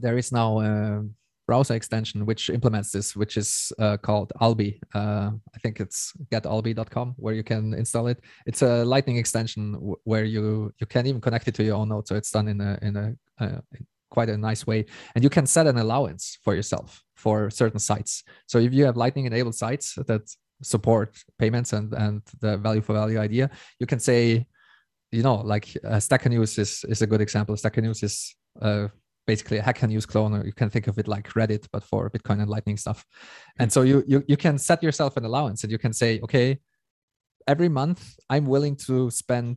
there is now. Uh, browser extension which implements this, which is uh, called Alby. Uh, I think it's getalby.com where you can install it. It's a Lightning extension w- where you you can even connect it to your own node, so it's done in a in a uh, quite a nice way, and you can set an allowance for yourself for certain sites. So if you have Lightning enabled sites that support payments and and the value for value idea, you can say, you know, like uh, News is is a good example. Stacker News is uh, basically a hacker news clone or you can think of it like reddit but for bitcoin and lightning stuff. And mm. so you, you you can set yourself an allowance and you can say okay every month i'm willing to spend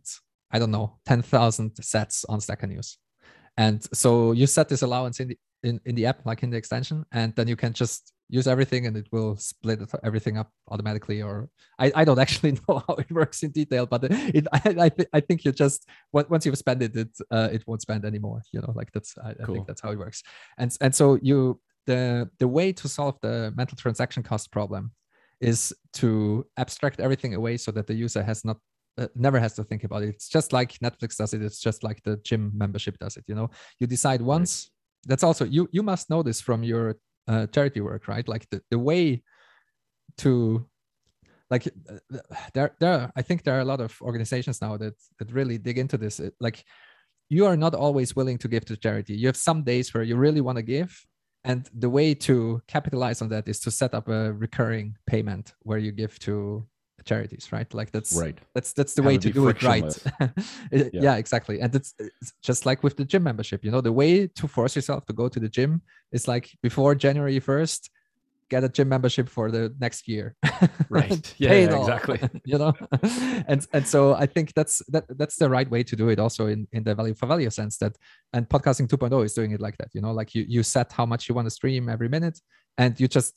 i don't know 10000 sats on stacker news and so you set this allowance in the in, in the app like in the extension and then you can just use everything and it will split everything up automatically or I, I don't actually know how it works in detail but it, I, I, th- I think you just once you've spent it it, uh, it won't spend anymore you know like that's I, cool. I think that's how it works and and so you the the way to solve the mental transaction cost problem is to abstract everything away so that the user has not uh, never has to think about it it's just like netflix does it it's just like the gym membership does it you know you decide once right. that's also you you must know this from your uh, charity work, right? Like the, the way to like uh, there there I think there are a lot of organizations now that that really dig into this. It, like you are not always willing to give to charity. You have some days where you really want to give, and the way to capitalize on that is to set up a recurring payment where you give to charities right? Like that's right. that's that's the Have way to do it right? yeah. yeah. exactly. And it's, it's, just like with the gym membership you know the way to force yourself to go to the gym is like before january 1st get a gym membership for the next year. Right. Yeah, yeah exactly. you know? And and so i think that's that that's the right way to do it also in in the value for value sense that and podcasting 2.0 is doing it like that you know? Like you you set how much you want to stream every minute and you just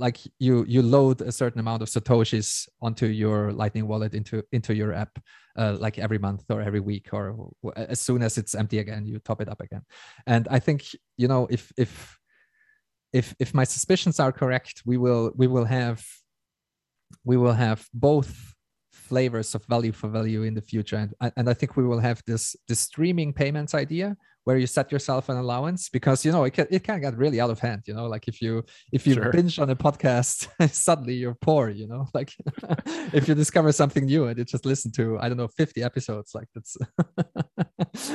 like you you load a certain amount of satoshis onto your lightning wallet into into your app uh, like every month or every week or as soon as it's empty again you top it up again. And i think you know if if if if my suspicions are correct we will we will have we will have both flavors of value for value in the future. And and i think we will have this this streaming payments idea where you set yourself an allowance because you know it can it can get really out of hand you know like if you if you Sure. binge on a podcast suddenly you're poor you know like if you discover something new and you just listen to i don't know 50 episodes like that's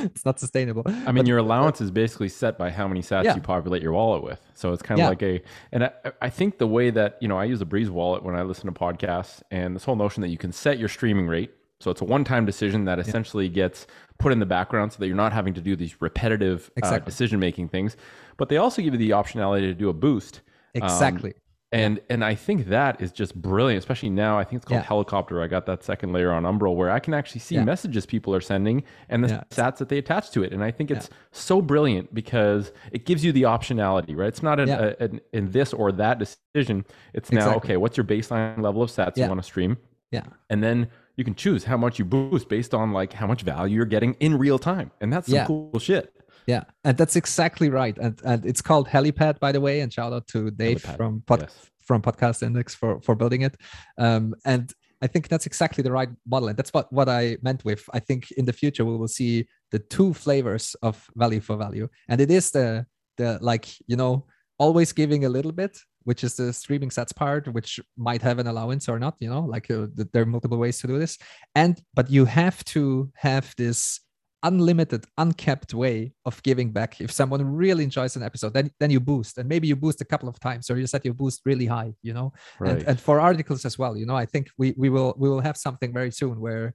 it's not sustainable I mean, But- your uh, allowance is basically set by how many sats Yeah. you populate your wallet with. So it's kind of Yeah. like a, and I, I think the way that, you know, I use a Breez wallet when I listen to podcasts and this whole notion that you can set your streaming rate. So it's a one time decision that essentially gets put in the background so that you're not having to do these repetitive uh, decision making things. But they also give you the optionality to do a boost. Um, exactly And and I think that is just brilliant, especially now. I think it's called Yeah. Helicopter. I got that second layer on Umbral where I can actually see Yeah. messages people are sending and the Yeah. sats that they attach to it. And I think it's so brilliant because it gives you the optionality, right? It's not an, Yeah. a, an in this or that decision. It's now Exactly. okay. What's your baseline level of sats Yeah. you want to stream? yeah And then you can choose how much you boost based on like how much value you're getting in real time, and that's some Yeah. cool shit. Yeah, and that's exactly right. And and it's called Helipad, by the way. And shout out to Dave Helipad, from pod, yes. from Podcast Index for for building it. Um, and I think that's exactly the right model, and that's what what I meant with. I think in the future we will see the two flavors of value for value, and it is the the like you know always giving a little bit which is the streaming sats part which might have an allowance or not you know like uh, there are multiple ways to do this. And but you have to have this unlimited uncapped way of giving back. If someone really enjoys an episode then then you boost. And maybe you boost a couple of times or you set your boost really high you know? Right. and, and for articles as well you know i think we we will we will have something very soon where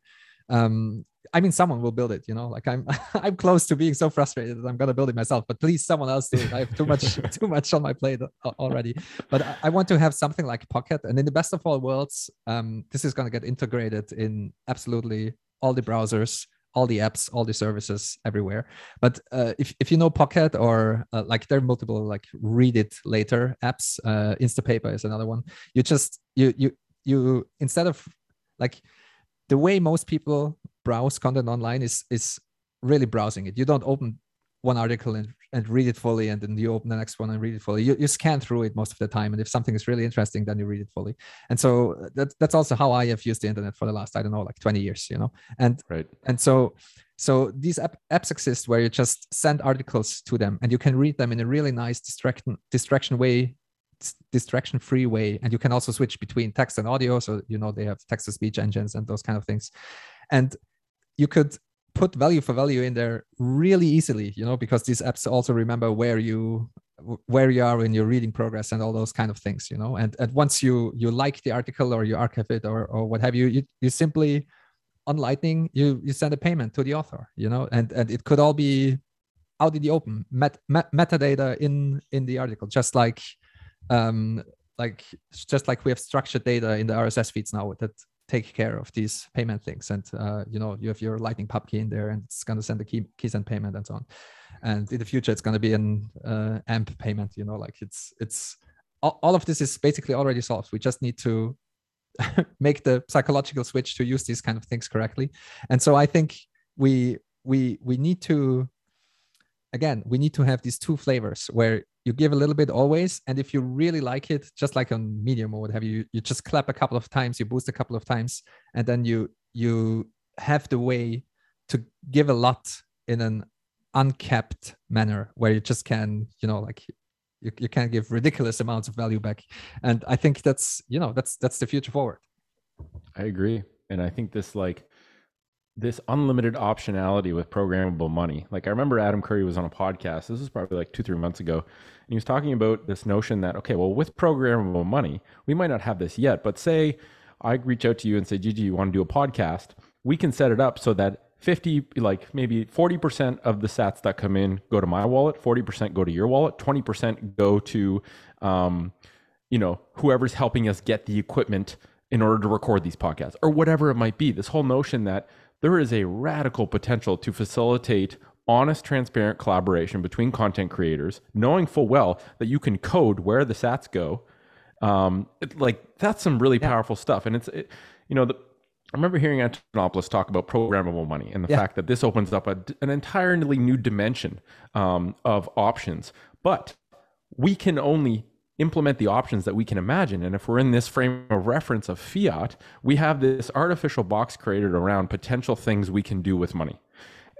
um i mean someone will build it you know? Like i'm i'm close to being so frustrated that i'm to build it myself but please someone else do it. I have too much too much on my plate already. But I- want to have something like pocket and in the best of all worlds um this is to get integrated in absolutely all the browsers all the apps all the services everywhere. But uh, if, if you know pocket or uh, like there are multiple like read it later apps uh, instapaper is another one. You just you you you instead of like the way most people browse content online is is really browsing it. You don't open one article and, and read it fully and then you open the next one and read it fully. You, you scan through it most of the time and if something is really interesting then you read it fully. And so that, that's also how i have used the internet for the last i don't know like 20 years you know? And Right. and so so these app, apps exist where you just send articles to them and you can read them in a really nice distraction distraction way distraction free way. And you can also switch between text and audio so you know they have text to speech engines and those kind of things. And you could put value for value in there really easily you know because these apps also remember where you where you are in your reading progress and all those kind of things you know. And and once you you like the article or you archive it or or what have you you, you simply on lightning you you send a payment to the author you know and and it could all be out in the open met, met, metadata in in the article just like um like just like we have structured data in the rss feeds now that take care of these payment things. And uh, you know you have your lightning pub key in there and it's going to send the key keys and payment and so on. And in the future it's going to be an uh, amp payment you know like it's it's all, of this is basically already solved. We just need to make the psychological switch to use these kind of things correctly. And so i think we we we need to again we need to have these two flavors where you give a little bit always and if you really like it just like on medium or what have you you just clap a couple of times you boost a couple of times and then you you have the way to give a lot in an uncapped manner where you just can you know like you, you can give ridiculous amounts of value back and i think that's you know that's that's the future forward I agree. And I think this like this unlimited optionality with programmable money. Like I remember Adam Curry was on a podcast. This was probably like two, three months ago. And he was talking about this notion that, okay, well, with programmable money, we might not have this yet, but say I reach out to you and say, Gigi, you want to do a podcast? We can set it up so that 50, like maybe 40% of the sats that come in go to my wallet, 40% go to your wallet, 20% go to, um, you know, whoever's helping us get the equipment in order to record these podcasts or whatever it might be. This whole notion that there is a radical potential to facilitate honest, transparent collaboration between content creators, knowing full well that you can code where the sats go. Um, it, like that's some really powerful stuff. And it's, it, you know, the, I remember hearing Antonopoulos talk about programmable money and the Yeah. fact that this opens up a, an entirely new dimension um, of options. But we can only implement the options that we can imagine. And if we're in this frame of reference of fiat, we have this artificial box created around potential things we can do with money.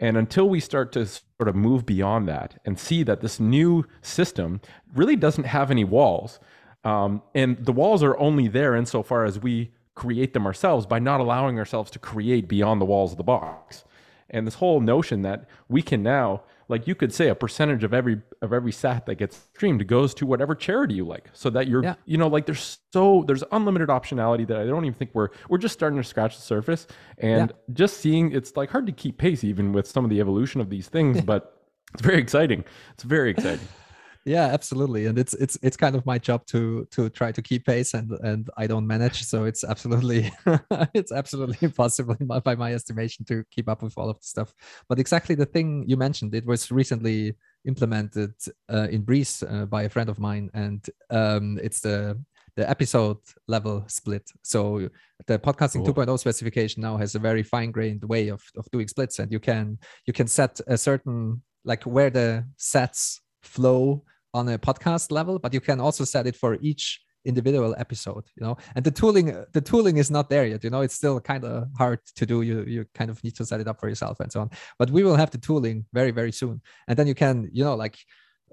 And until we start to sort of move beyond that and see that this new system really doesn't have any walls, um, and the walls are only there insofar as we create them ourselves by not allowing ourselves to create beyond the walls of the box. And this whole notion that we can now like you could say a percentage of every of every sat that gets streamed goes to whatever charity you like so that you're yeah. you know like there's so there's unlimited optionality that i don't even think we're we're just starting to scratch the surface and yeah. just seeing it's like hard to keep pace even with some of the evolution of these things but it's very exciting it's very exciting yeah absolutely and it's it's it's kind of my job to to try to keep pace and and i don't manage so it's absolutely it's absolutely impossible by my estimation to keep up with all of the stuff but exactly the thing you mentioned it was recently implemented uh, in Breez uh, by a friend of mine and um, it's the the episode level split. So the podcasting cool. 2.0 specification now has a very fine grained way of, of doing splits, and you can you can set a certain like where the sats flow on a podcast level, but you can also set it for each individual episode you know? And the tooling the tooling is not there yet you know? It's still kind of hard to do. You you kind of need to set it up for yourself and so on. But we will have the tooling very very soon. And then you can you know like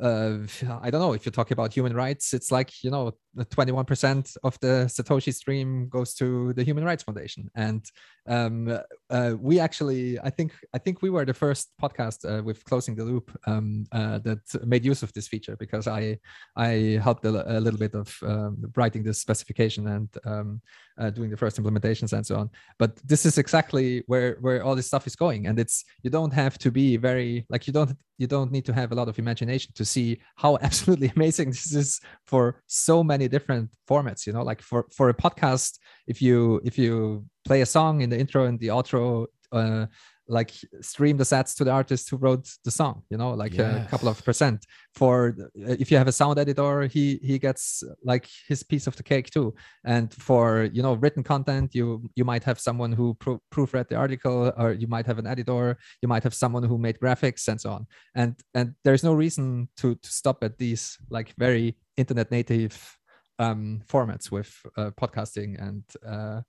uh, I don't know if you talk about human rights, it's like you know, 21% of the Satoshi stream goes to the Human Rights Foundation, and um, uh, we actually, I think, I think we were the first podcast uh, with closing the loop um, uh, that made use of this feature because I I helped a, a little bit of um, writing this specification and um, uh, doing the first implementations and so on. But this is exactly where where all this stuff is going, and it's you don't have to be very like you don't you don't need to have a lot of imagination to see how absolutely amazing this is for so many different formats. You know, like for for a podcast, if you if you play a song in the intro and the outro. Uh, like stream the sats to the artist who wrote the song you know like yes. a couple of percent for if you have a sound editor he he gets like his piece of the cake too and for you know written content you you might have someone who pro- proofread the article or you might have an editor you might have someone who made graphics and so on and and there's no reason to to stop at these like very internet native um, formats with uh, podcasting and uh,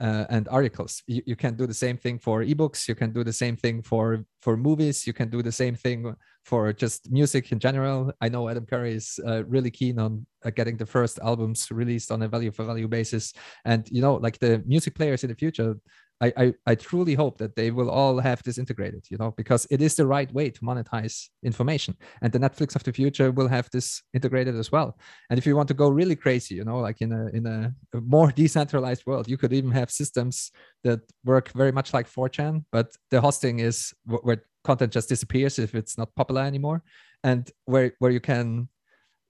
uh, and articles. You, you can do the same thing for ebooks. You can do the same thing for for movies. You can do the same thing for just music in general. I know Adam Curry is uh, really keen on uh, getting the first albums released on a value for value basis, and you know, like the music players in the future, I, I, I truly hope that they will all have this integrated, you know, because it is the right way to monetize information. And the Netflix of the future will have this integrated as well. And if you want to go really crazy, you know, like in a in a, more decentralized world, you could even have systems that work very much like 4chan, but the hosting is where content just disappears if it's not popular anymore, and where where you can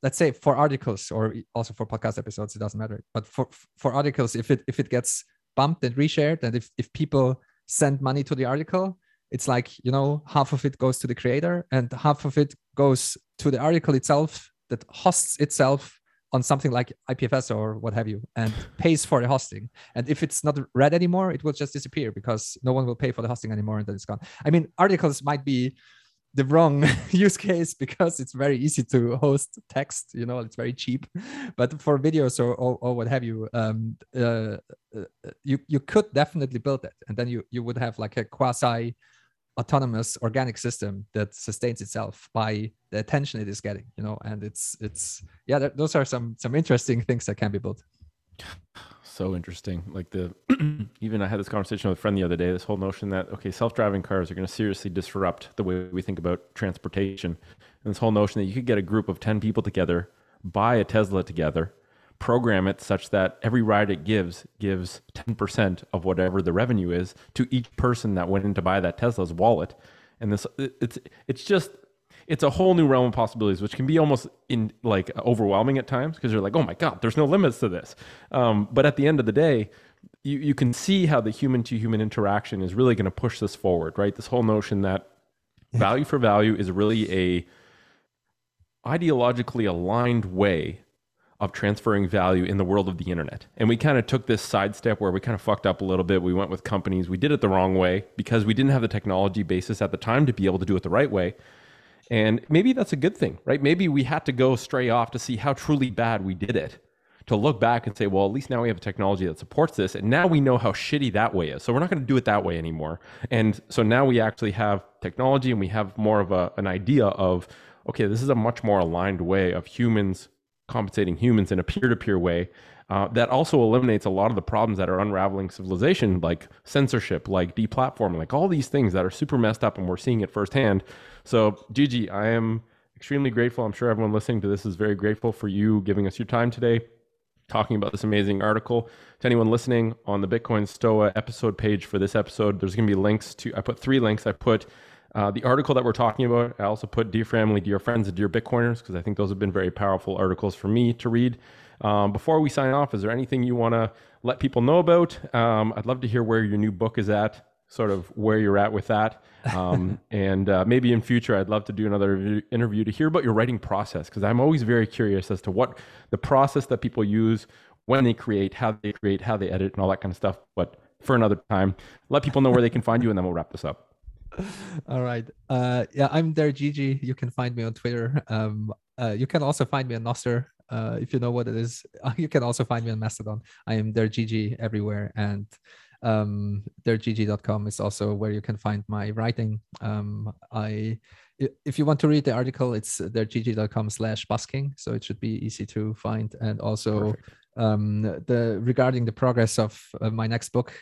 let's say for articles or also for podcast episodes it doesn't matter but for for articles if it if it gets bumped and reshared. And if, if people send money to the article, it's like, you know, half of it goes to the creator and half of it goes to the article itself that hosts itself on something like IPFS or what have you and pays for the hosting. And if it's not read anymore, it will just disappear because no one will pay for the hosting anymore and then it's gone. I mean, articles might be the wrong use case because it's very easy to host text you know it's very cheap. But for videos or, or, or what have you um, uh, uh, you you could definitely build that and then you you would have like a quasi autonomous organic system that sustains itself by the attention it is getting you know and it's it's yeah those are some some interesting things that can be built so interesting. Like the even I had this conversation with a friend the other day. This whole notion that okay, self-driving cars are going to seriously disrupt the way we think about transportation, and this whole notion that you could get a group of ten people together, buy a Tesla together, program it such that every ride it gives gives ten percent of whatever the revenue is to each person that went in to buy that Tesla's wallet, and this it's it's just it's a whole new realm of possibilities, which can be almost in like overwhelming at times because you're like, oh my god, there's no limits to this. Um, but at the end of the day, you you can see how the human to human interaction is really going to push this forward, right? This whole notion that value for value is really a ideologically aligned way of transferring value in the world of the internet. And we kind of took this sidestep where we kind of fucked up a little bit. We went with companies. We did it the wrong way because we didn't have the technology basis at the time to be able to do it the right way. And maybe that's a good thing, right? Maybe we had to go stray off to see how truly bad we did it to look back and say, well, at least now we have a technology that supports this. And now we know how shitty that way is. So we're not going to do it that way anymore. And so now we actually have technology and we have more of a, an idea of, okay, this is a much more aligned way of humans compensating humans in a peer to peer way. Uh, that also eliminates a lot of the problems that are unraveling civilization, like censorship, like deplatforming, like all these things that are super messed up, and we're seeing it firsthand. So, Gigi, I am extremely grateful. I'm sure everyone listening to this is very grateful for you giving us your time today, talking about this amazing article. To anyone listening on the Bitcoin Stoa episode page for this episode, there's going to be links to, I put three links. I put uh, the article that we're talking about, I also put Dear Family, Dear Friends, and Dear Bitcoiners, because I think those have been very powerful articles for me to read. Um, before we sign off, is there anything you want to let people know about? Um, I'd love to hear where your new book is at sort of where you're at with that. Um, and uh, maybe in future, I'd love to do another interview to hear about your writing process because I'm always very curious as to what the process that people use when they create, how they create, how they edit, and all that kind of stuff. But for another time, let people know where they can find you, and then we'll wrap this up. All right. Uh, yeah, I'm dergigi. You can find me on Twitter. Um, uh, you can also find me on Nostr. Uh, if you know what it is, you can also find me on Mastodon. I am dergigi, everywhere. And um, dergigi.com is also where you can find my writing. Um, I, if you want to read the article, it's dergigi.com slash busking, so it should be easy to find. And also, um, the regarding the progress of uh, my next book,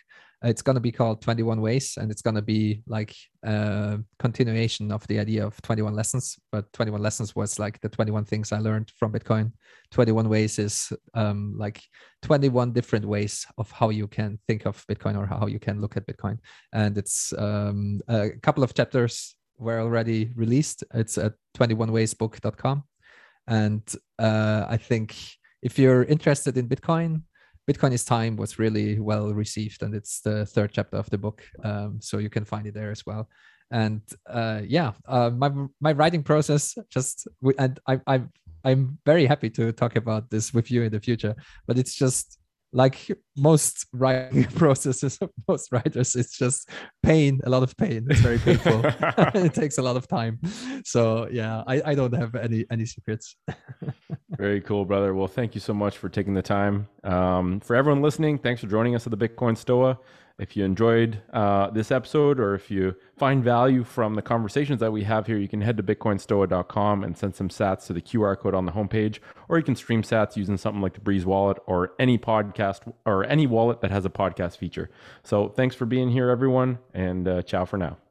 it's going to be called 21 ways and it's going to be like a continuation of the idea of 21 lessons but 21 lessons was like the 21 things i learned from bitcoin. 21 ways is um, like 21 different ways of how you can think of bitcoin or how you can look at bitcoin. And it's um, a couple of chapters were already released. It's at 21waysbook.com and uh, i think if you're interested in bitcoin Bitcoin is Time was really well received, and it's the third chapter of the book. Um, so you can find it there as well. And uh, yeah, uh, my my writing process just and I, I I'm very happy to talk about this with you in the future. But it's just like most writing processes of most writers it's just pain a lot of pain. It's very painful. It takes a lot of time. So yeah i, I don't have any any secrets. Very cool brother. Well thank you so much for taking the time. Um, for everyone listening thanks for joining us at the bitcoin stoa if you enjoyed uh, this episode or if you find value from the conversations that we have here, you can head to bitcoinstoa.com and send some sats to the QR code on the homepage, or you can stream sats using something like the Breez wallet or any podcast or any wallet that has a podcast feature. So thanks for being here, everyone, and uh, ciao for now.